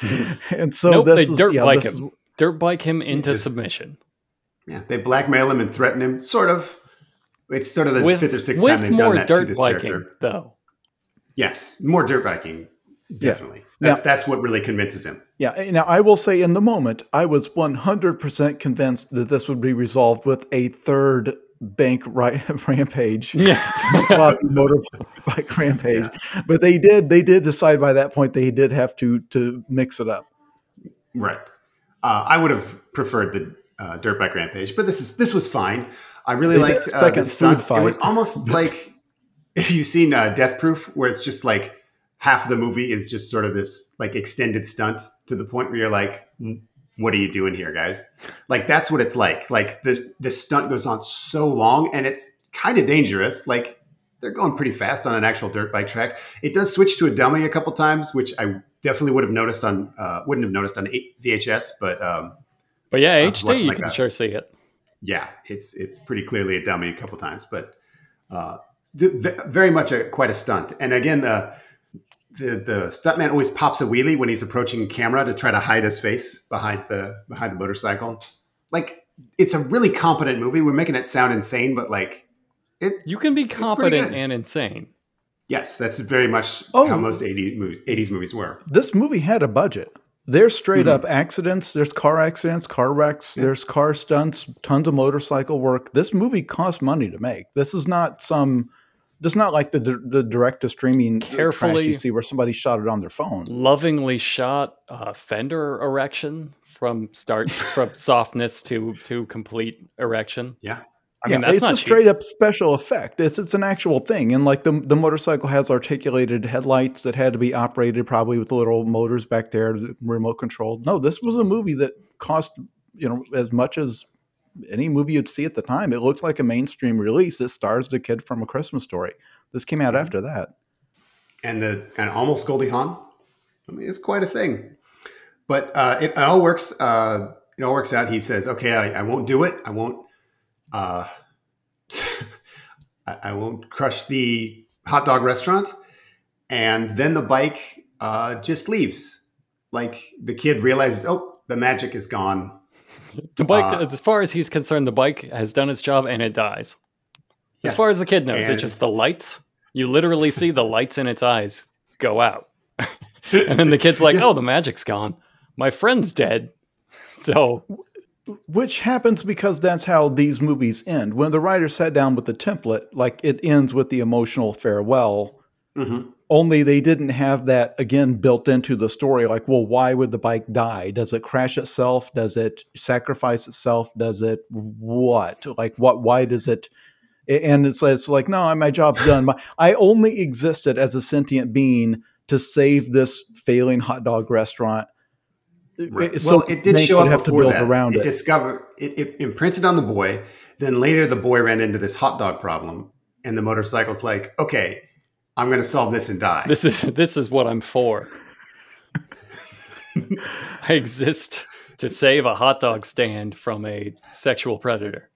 [LAUGHS] and so nope, they dirt yeah, bike him. Is, dirt bike him into submission. Yeah, they blackmail him and threaten him. Sort of. It's sort of the with, fifth or sixth time they've done that to this biking, character. Though. Yes, more dirt biking. Definitely. Yeah. That's now, that's what really convinces him. Yeah. Now I will say in the moment, I was 100% convinced that this would be resolved with a third bank right [LAUGHS] rampage. Yes, [LAUGHS] motorbike rampage. Yeah. But they did they did decide by that point they did have to to mix it up. Right. Uh, I would have preferred the uh, dirt bike rampage, but this is this was fine. I really they liked uh, the stunt. It was almost [LAUGHS] like if you've seen uh, Death Proof, where it's just like half the movie is just sort of this like extended stunt to the point where you're like, what are you doing here, guys? Like that's what it's like. Like the the stunt goes on so long and it's kind of dangerous. Like they're going pretty fast on an actual dirt bike track. It does switch to a dummy a couple times, which I definitely would have noticed on uh, wouldn't have noticed on VHS, but um, but yeah, HD you like can sure see it. Yeah, it's it's pretty clearly a dummy a couple times, but uh, very much a quite a stunt. And again, the the the stuntman always pops a wheelie when he's approaching camera to try to hide his face behind the behind the motorcycle. Like it's a really competent movie. We're making it sound insane, but like it you can be competent and insane. Yes, that's very much oh, how most 80s, 80s movies were. This movie had a budget. There's straight mm-hmm. up accidents. There's car accidents, car wrecks. Yeah. There's car stunts, tons of motorcycle work. This movie cost money to make. This is not some it's not like the the direct to streaming carefully you see where somebody shot it on their phone. Lovingly shot uh, fender erection from start [LAUGHS] from softness to to complete erection. Yeah. I mean, yeah, it's a cheap. straight up special effect. It's it's an actual thing, and like the the motorcycle has articulated headlights that had to be operated probably with little motors back there, remote controlled. No, this was a movie that cost you know as much as any movie you'd see at the time. It looks like a mainstream release. It stars the kid from A Christmas Story. This came out mm-hmm. after that. And the and almost Goldie Hawn. I mean, it's quite a thing. But uh, it, it, all works. Uh, it all works out. He says, "Okay, I, I won't do it. I won't. Uh, [LAUGHS] I, I, won't crush the hot dog restaurant." And then the bike uh, just leaves. Like the kid realizes, "Oh, the magic is gone the bike, uh, as far as he's concerned, the bike has done its job and it dies. As far as the kid knows, and... it's just the lights. You literally see the lights in its eyes go out. [LAUGHS] and then the kid's like, oh, the magic's gone. My friend's dead. So. Which happens because that's how these movies end. When the writer sat down with the template, like it ends with the emotional farewell. Mm-hmm only they didn't have that again built into the story like well why would the bike die? Does it crash itself? Does it sacrifice itself? Does it what? Like what why does it and it's, it's like no my job's done. My, [LAUGHS] i only existed as a sentient being to save this failing hot dog restaurant. Right. so well it did show up before that. around it, it. discovered it, it imprinted on the boy then later the boy ran into this hot dog problem and the motorcycle's like okay I'm going to solve this and die. This is this is what I'm for. I exist to save a hot dog stand from a sexual predator.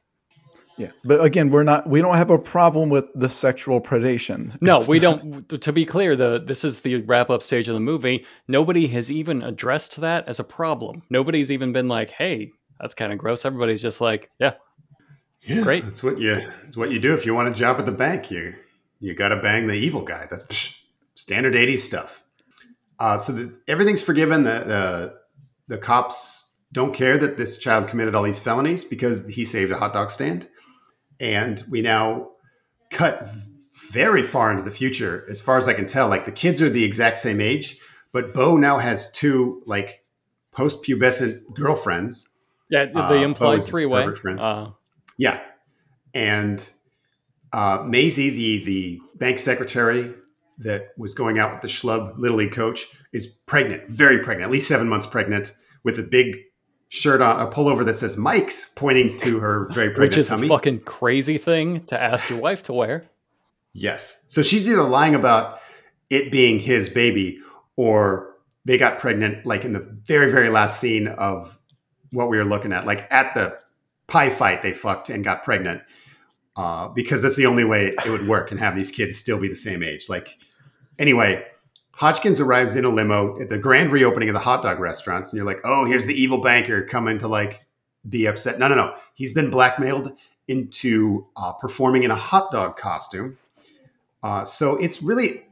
Yeah, but again, we're not. We don't have a problem with the sexual predation. No, it's we not. don't. To be clear, the this is the wrap up stage of the movie. Nobody has even addressed that as a problem. Nobody's even been like, "Hey, that's kind of gross." Everybody's just like, "Yeah, yeah, great." That's what you. It's what you do if you want a job at the bank. You you got to bang the evil guy. That's psh, standard 80s stuff. Uh, so the, everything's forgiven. The, the, the cops don't care that this child committed all these felonies because he saved a hot dog stand. And we now cut very far into the future, as far as I can tell. Like the kids are the exact same age, but Bo now has two like post-pubescent girlfriends. Yeah, the uh, implied three-way. Uh. Yeah, and uh, Maisie, the the bank secretary that was going out with the schlub little league coach, is pregnant, very pregnant, at least seven months pregnant, with a big shirt on, a pullover that says Mike's, pointing to her very pregnant Which is tummy. a fucking crazy thing to ask your wife to wear. Yes. So she's either lying about it being his baby or they got pregnant like in the very, very last scene of what we were looking at. Like at the pie fight, they fucked and got pregnant uh, because that's the only way it would work and have these kids still be the same age. Like, anyway, Hodgkins arrives in a limo at the grand reopening of the hot dog restaurants, and you're like, oh, here's the evil banker coming to like be upset. No, no, no. He's been blackmailed into uh, performing in a hot dog costume. Uh, so it's really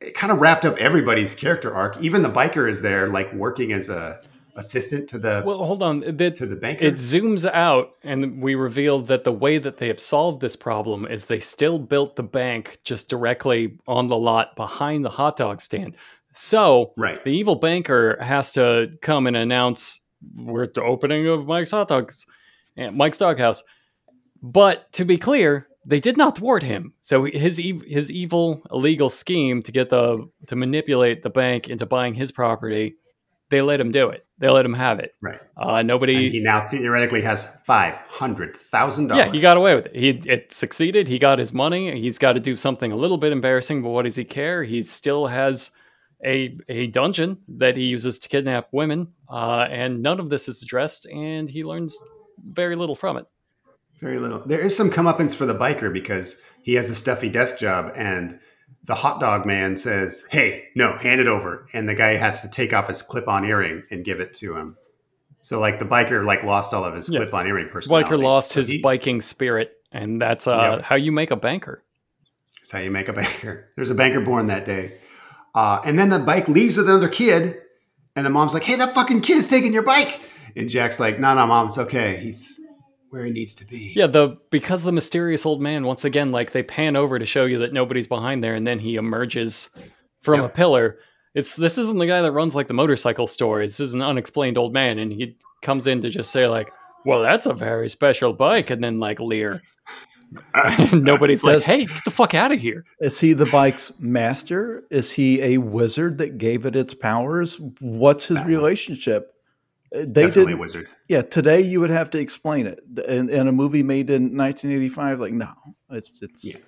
it kind of wrapped up everybody's character arc. Even the biker is there, like working as a, assistant to the well hold on. That, to the banker? it zooms out and we reveal that the way that they have solved this problem is they still built the bank just directly on the lot behind the hot dog stand. So right. the evil banker has to come and announce we're at the opening of mike's hot dogs and eh, mike's doghouse. But to be clear they did not thwart him. So his his evil illegal scheme to get the to manipulate the bank into buying his property they let him do it. They let him have it. Right. Uh, nobody. And he now theoretically has five hundred thousand dollars. Yeah, he got away with it. He it succeeded. He got his money. He's got to do something a little bit embarrassing, but what does he care? He still has a a dungeon that he uses to kidnap women, uh, and none of this is addressed, and he learns very little from it. Very little. There is some comeuppance for the biker because he has a stuffy desk job and the hot dog man says, "Hey, no, hand it over," and the guy has to take off his clip-on earring and give it to him. So like the biker like lost all of his yes. clip-on earring personality. Biker lost so his he, biking spirit, and that's uh, yep. how you make a banker. That's how you make a banker. [LAUGHS] There's a banker born that day. Uh, and then the bike leaves with another kid, and the mom's like, "Hey, that fucking kid is taking your bike." And Jack's like, "No, no, mom, it's okay. He's where he needs to be. Yeah, the because the mysterious old man once again like they pan over to show you that nobody's behind there and then he emerges from yep. a pillar. It's this isn't the guy that runs like the motorcycle store. This is an unexplained old man and he comes in to just say like, "Well, that's a very special bike," and then like leer. [LAUGHS] Nobody's like, "Hey, get the fuck out of here!" Is he the bike's master? Is he a wizard that gave it its powers? What's his relationship? Uh, they Definitely did wizard. Yeah, today you would have to explain it. In, in, a movie made in 1985, like no, it's it's. Yeah.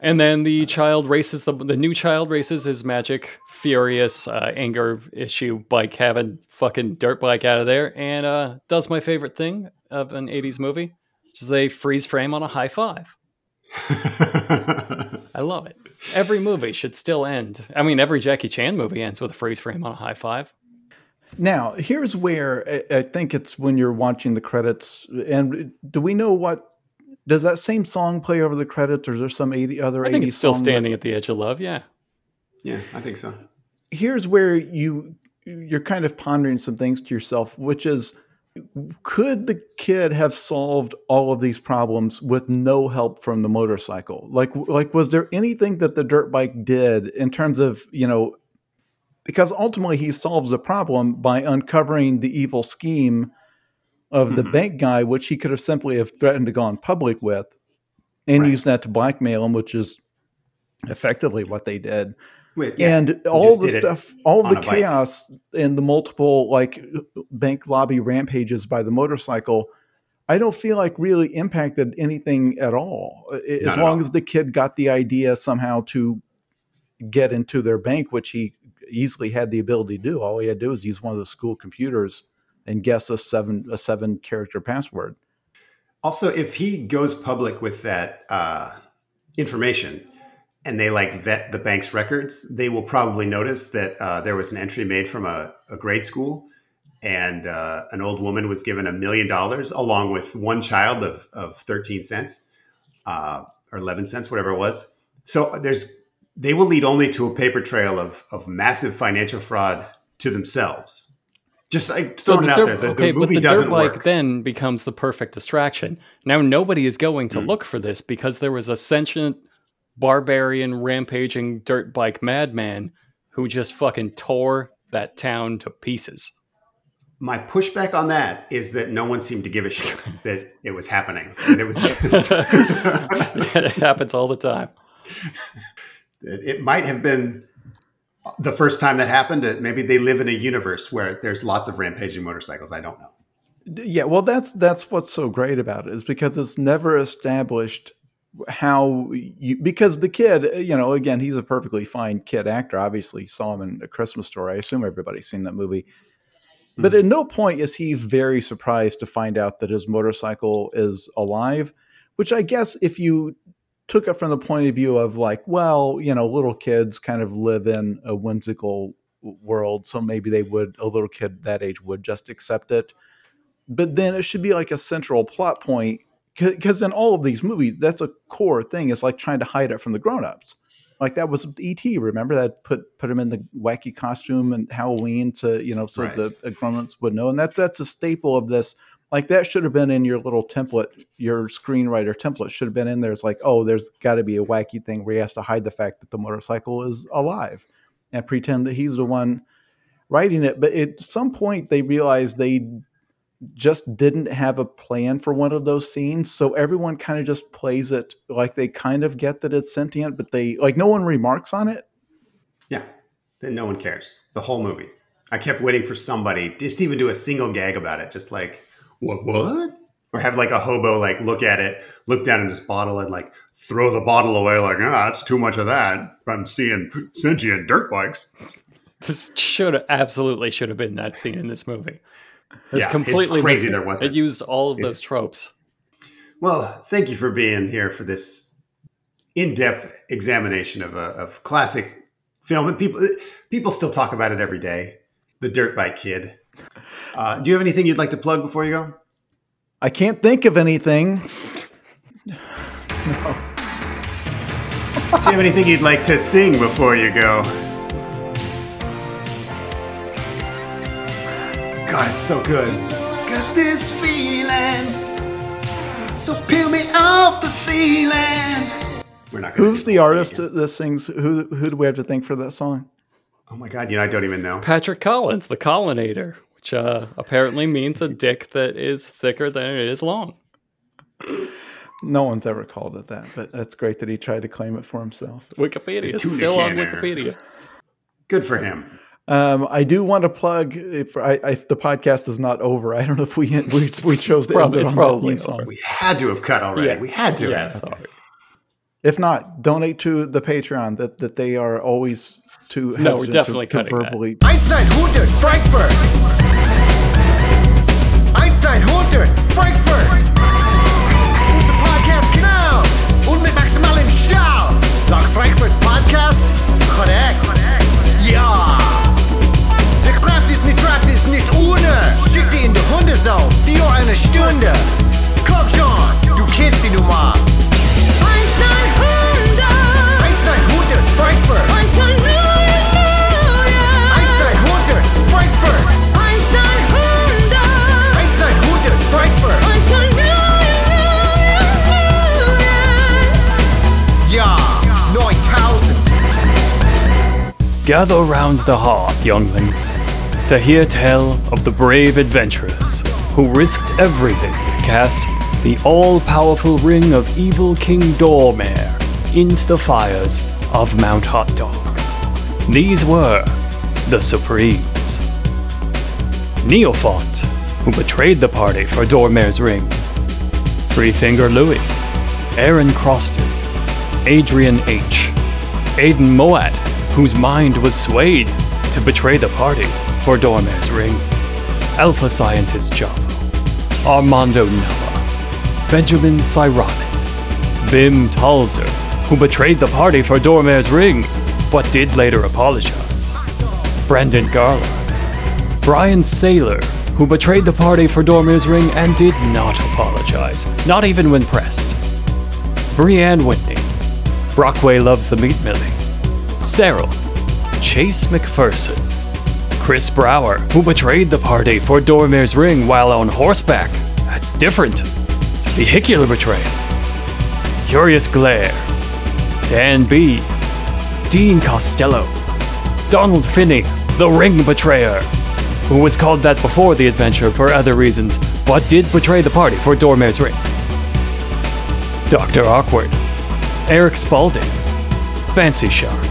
And then the child races the the new child races his magic furious uh, anger issue bike having fucking dirt bike out of there and uh, does my favorite thing of an 80s movie, which is they freeze frame on a high five. [LAUGHS] I love it. Every movie should still end. I mean, every Jackie Chan movie ends with a freeze frame on a high five. Now, here's where I think it's when you're watching the credits. And do we know what does that same song play over the credits, or is there some 80 other? I think it's still standing that, at the edge of love. Yeah, yeah, I think so. Here's where you you're kind of pondering some things to yourself, which is could the kid have solved all of these problems with no help from the motorcycle like like was there anything that the dirt bike did in terms of you know because ultimately he solves the problem by uncovering the evil scheme of mm-hmm. the bank guy, which he could have simply have threatened to go in public with, and right. use that to blackmail him, which is effectively what they did. Wait, yeah. And all the stuff, all the chaos bike. and the multiple like bank lobby rampages by the motorcycle, I don't feel like really impacted anything at all. As Not long all. as the kid got the idea somehow to get into their bank, which he easily had the ability to do. All he had to do was use one of the school computers and guess a seven a seven character password. Also, if he goes public with that uh, information and they like vet the bank's records, they will probably notice that uh, there was an entry made from a, a grade school and uh, an old woman was given a million dollars along with one child of, of 13 cents uh, or 11 cents, whatever it was. So there's they will lead only to a paper trail of, of massive financial fraud to themselves. Just like throwing so the it out there, the, okay, the movie but the doesn't dirt bike work. then becomes the perfect distraction. Now nobody is going to mm. look for this because there was a sentient, barbarian, rampaging dirt bike madman who just fucking tore that town to pieces. My pushback on that is that no one seemed to give a shit [LAUGHS] that it was happening. That it was just [LAUGHS] it happens all the time [LAUGHS] it might have been the first time that happened. Maybe they live in a universe where there's lots of rampaging motorcycles. I don't know. Yeah, well, that's that's what's so great about it is because it's never established how you because the kid, you know, again, he's a perfectly fine kid actor. Obviously, saw him in a Christmas story. I assume everybody's seen that movie. But mm-hmm. at no point is he very surprised to find out that his motorcycle is alive. Which I guess if you took it from the point of view of like, well, you know, little kids kind of live in a whimsical world, so maybe they would a little kid that age would just accept it. But then it should be like a central plot point because in all of these movies, that's a core thing. It's like trying to hide it from the grown-ups. like that was ET. Remember that put put him in the wacky costume and Halloween to you know so right. the grown-ups would know, and that's that's a staple of this. Like that should have been in your little template, your screenwriter template should have been in there. It's like, oh, there's got to be a wacky thing where he has to hide the fact that the motorcycle is alive and pretend that he's the one writing it. But at some point, they realized they just didn't have a plan for one of those scenes. So everyone kind of just plays it like they kind of get that it's sentient, but they like no one remarks on it. Yeah. Then no one cares. The whole movie. I kept waiting for somebody just even do a single gag about it. Just like, what, what? Or have like a hobo like look at it, look down at his bottle and like throw the bottle away, like, ah, oh, that's too much of that. I'm seeing sentient dirt bikes. This should have absolutely should have been that scene in this movie. It's yeah, completely it's crazy. Missing. There wasn't. It used all of it's, those tropes. Well, thank you for being here for this in-depth examination of a of classic film, and people people still talk about it every day. The Dirt Bike Kid. Uh, do you have anything you'd like to plug before you go? I can't think of anything. no. [LAUGHS] Do you have anything you'd like to sing before you go? God, it's so good. Got this feeling, so peel me off the ceiling. We're not. Who's the artist that sings? Who who do we have to thank for that song? Oh my God! You know, I don't even know. Patrick Collins, the Collinator, which uh, apparently means a dick that is thicker than it is long. No one's ever called it that, but that's great that he tried to claim it for himself. Wikipedia, it's still on Wikipedia. Good for him. Um, I do want to plug if, I, if, the podcast is not over. I don't know if we we, we chose it's probably, it's probably song. We had to have cut already. Yeah. We had to. Yeah, have. If not, donate to the Patreon that that they are always too. No, we're definitely to, cutting to verbally. That. Einstein, Hunter, Frankfurt. Einstein, Hunter, Frankfurt. Unser Podcast genau. Und mit maximalen Schau. Sag Frankfurt Podcast. Korrekt. Ja. ist nicht gratis, nicht ohne. Schick die in die Hundesau für eine Stunde. Komm schon, du kennst die Nummer. 1900 1900 Frankfurt 1900 1900 Gather round the hearth, younglings to hear tell of the brave adventurers who risked everything to cast the all powerful ring of evil King Dormare into the fires of Mount Hot Dog. These were the Supremes. Neophont, who betrayed the party for Dormare's ring. Three Finger Louie, Aaron Croston, Adrian H., Aidan Moat, whose mind was swayed to betray the party for Dormare's ring, Alpha Scientist Javo, Armando Noah, Benjamin Cyronic, Bim Talzer, who betrayed the party for Dormare's ring, but did later apologize, Brandon Garland, Brian Saylor, who betrayed the party for Dormare's ring and did not apologize, not even when pressed, Brianne Whitney, Brockway loves the meat milling, Cyril, Chase McPherson, Chris Brower, who betrayed the party for Dormare's ring while on horseback. That's different. It's a vehicular betrayal. Curious Glare, Dan B, Dean Costello, Donald Finney, the ring betrayer, who was called that before the adventure for other reasons, but did betray the party for Dormare's ring. Dr. Awkward, Eric Spalding, Fancy Shark,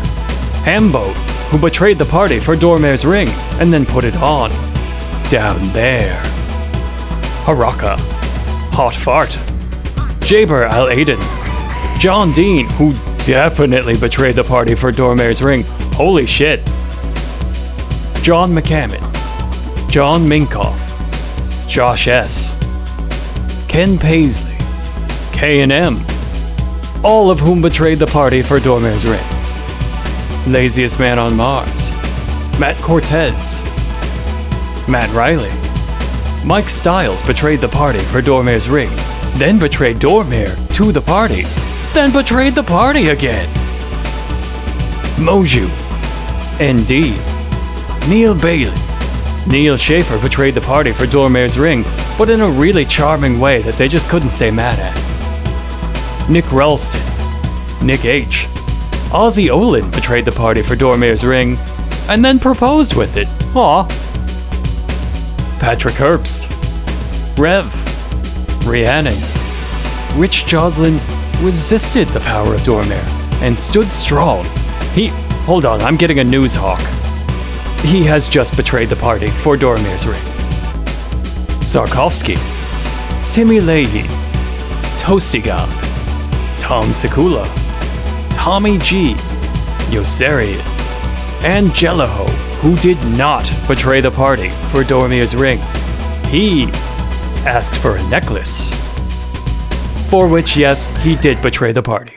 Hambo, who betrayed the party for Dormare's ring and then put it on. Down there. Haraka. Hot Fart. Jaber Al Aden. John Dean, who definitely betrayed the party for Dormare's ring. Holy shit. John McCammon. John Minkoff. Josh S. Ken Paisley. K&M. All of whom betrayed the party for Dormare's ring. Laziest Man on Mars, Matt Cortez, Matt Riley. Mike Stiles betrayed the party for Dormare's ring, then betrayed Dormare to the party, then betrayed the party again. Moju. ND. Neil Bailey. Neil Schaffer betrayed the party for Dormir's ring, but in a really charming way that they just couldn't stay mad at. Nick Ralston. Nick H. Ozzy Olin betrayed the party for Dormir's ring, and then proposed with it. Aw. Patrick Herbst. Rev. Rhiannon. Rich Joslin resisted the power of Dormir and stood strong. He. Hold on, I'm getting a news hawk. He has just betrayed the party for Dormir's ring. Zarkovsky. Timmy Leahy. Toasty Tom Sekula. Tommy G. Yossarian. And Jelliho, who did not betray the party for Dormir's ring. He asked for a necklace. For which, yes, he did betray the party.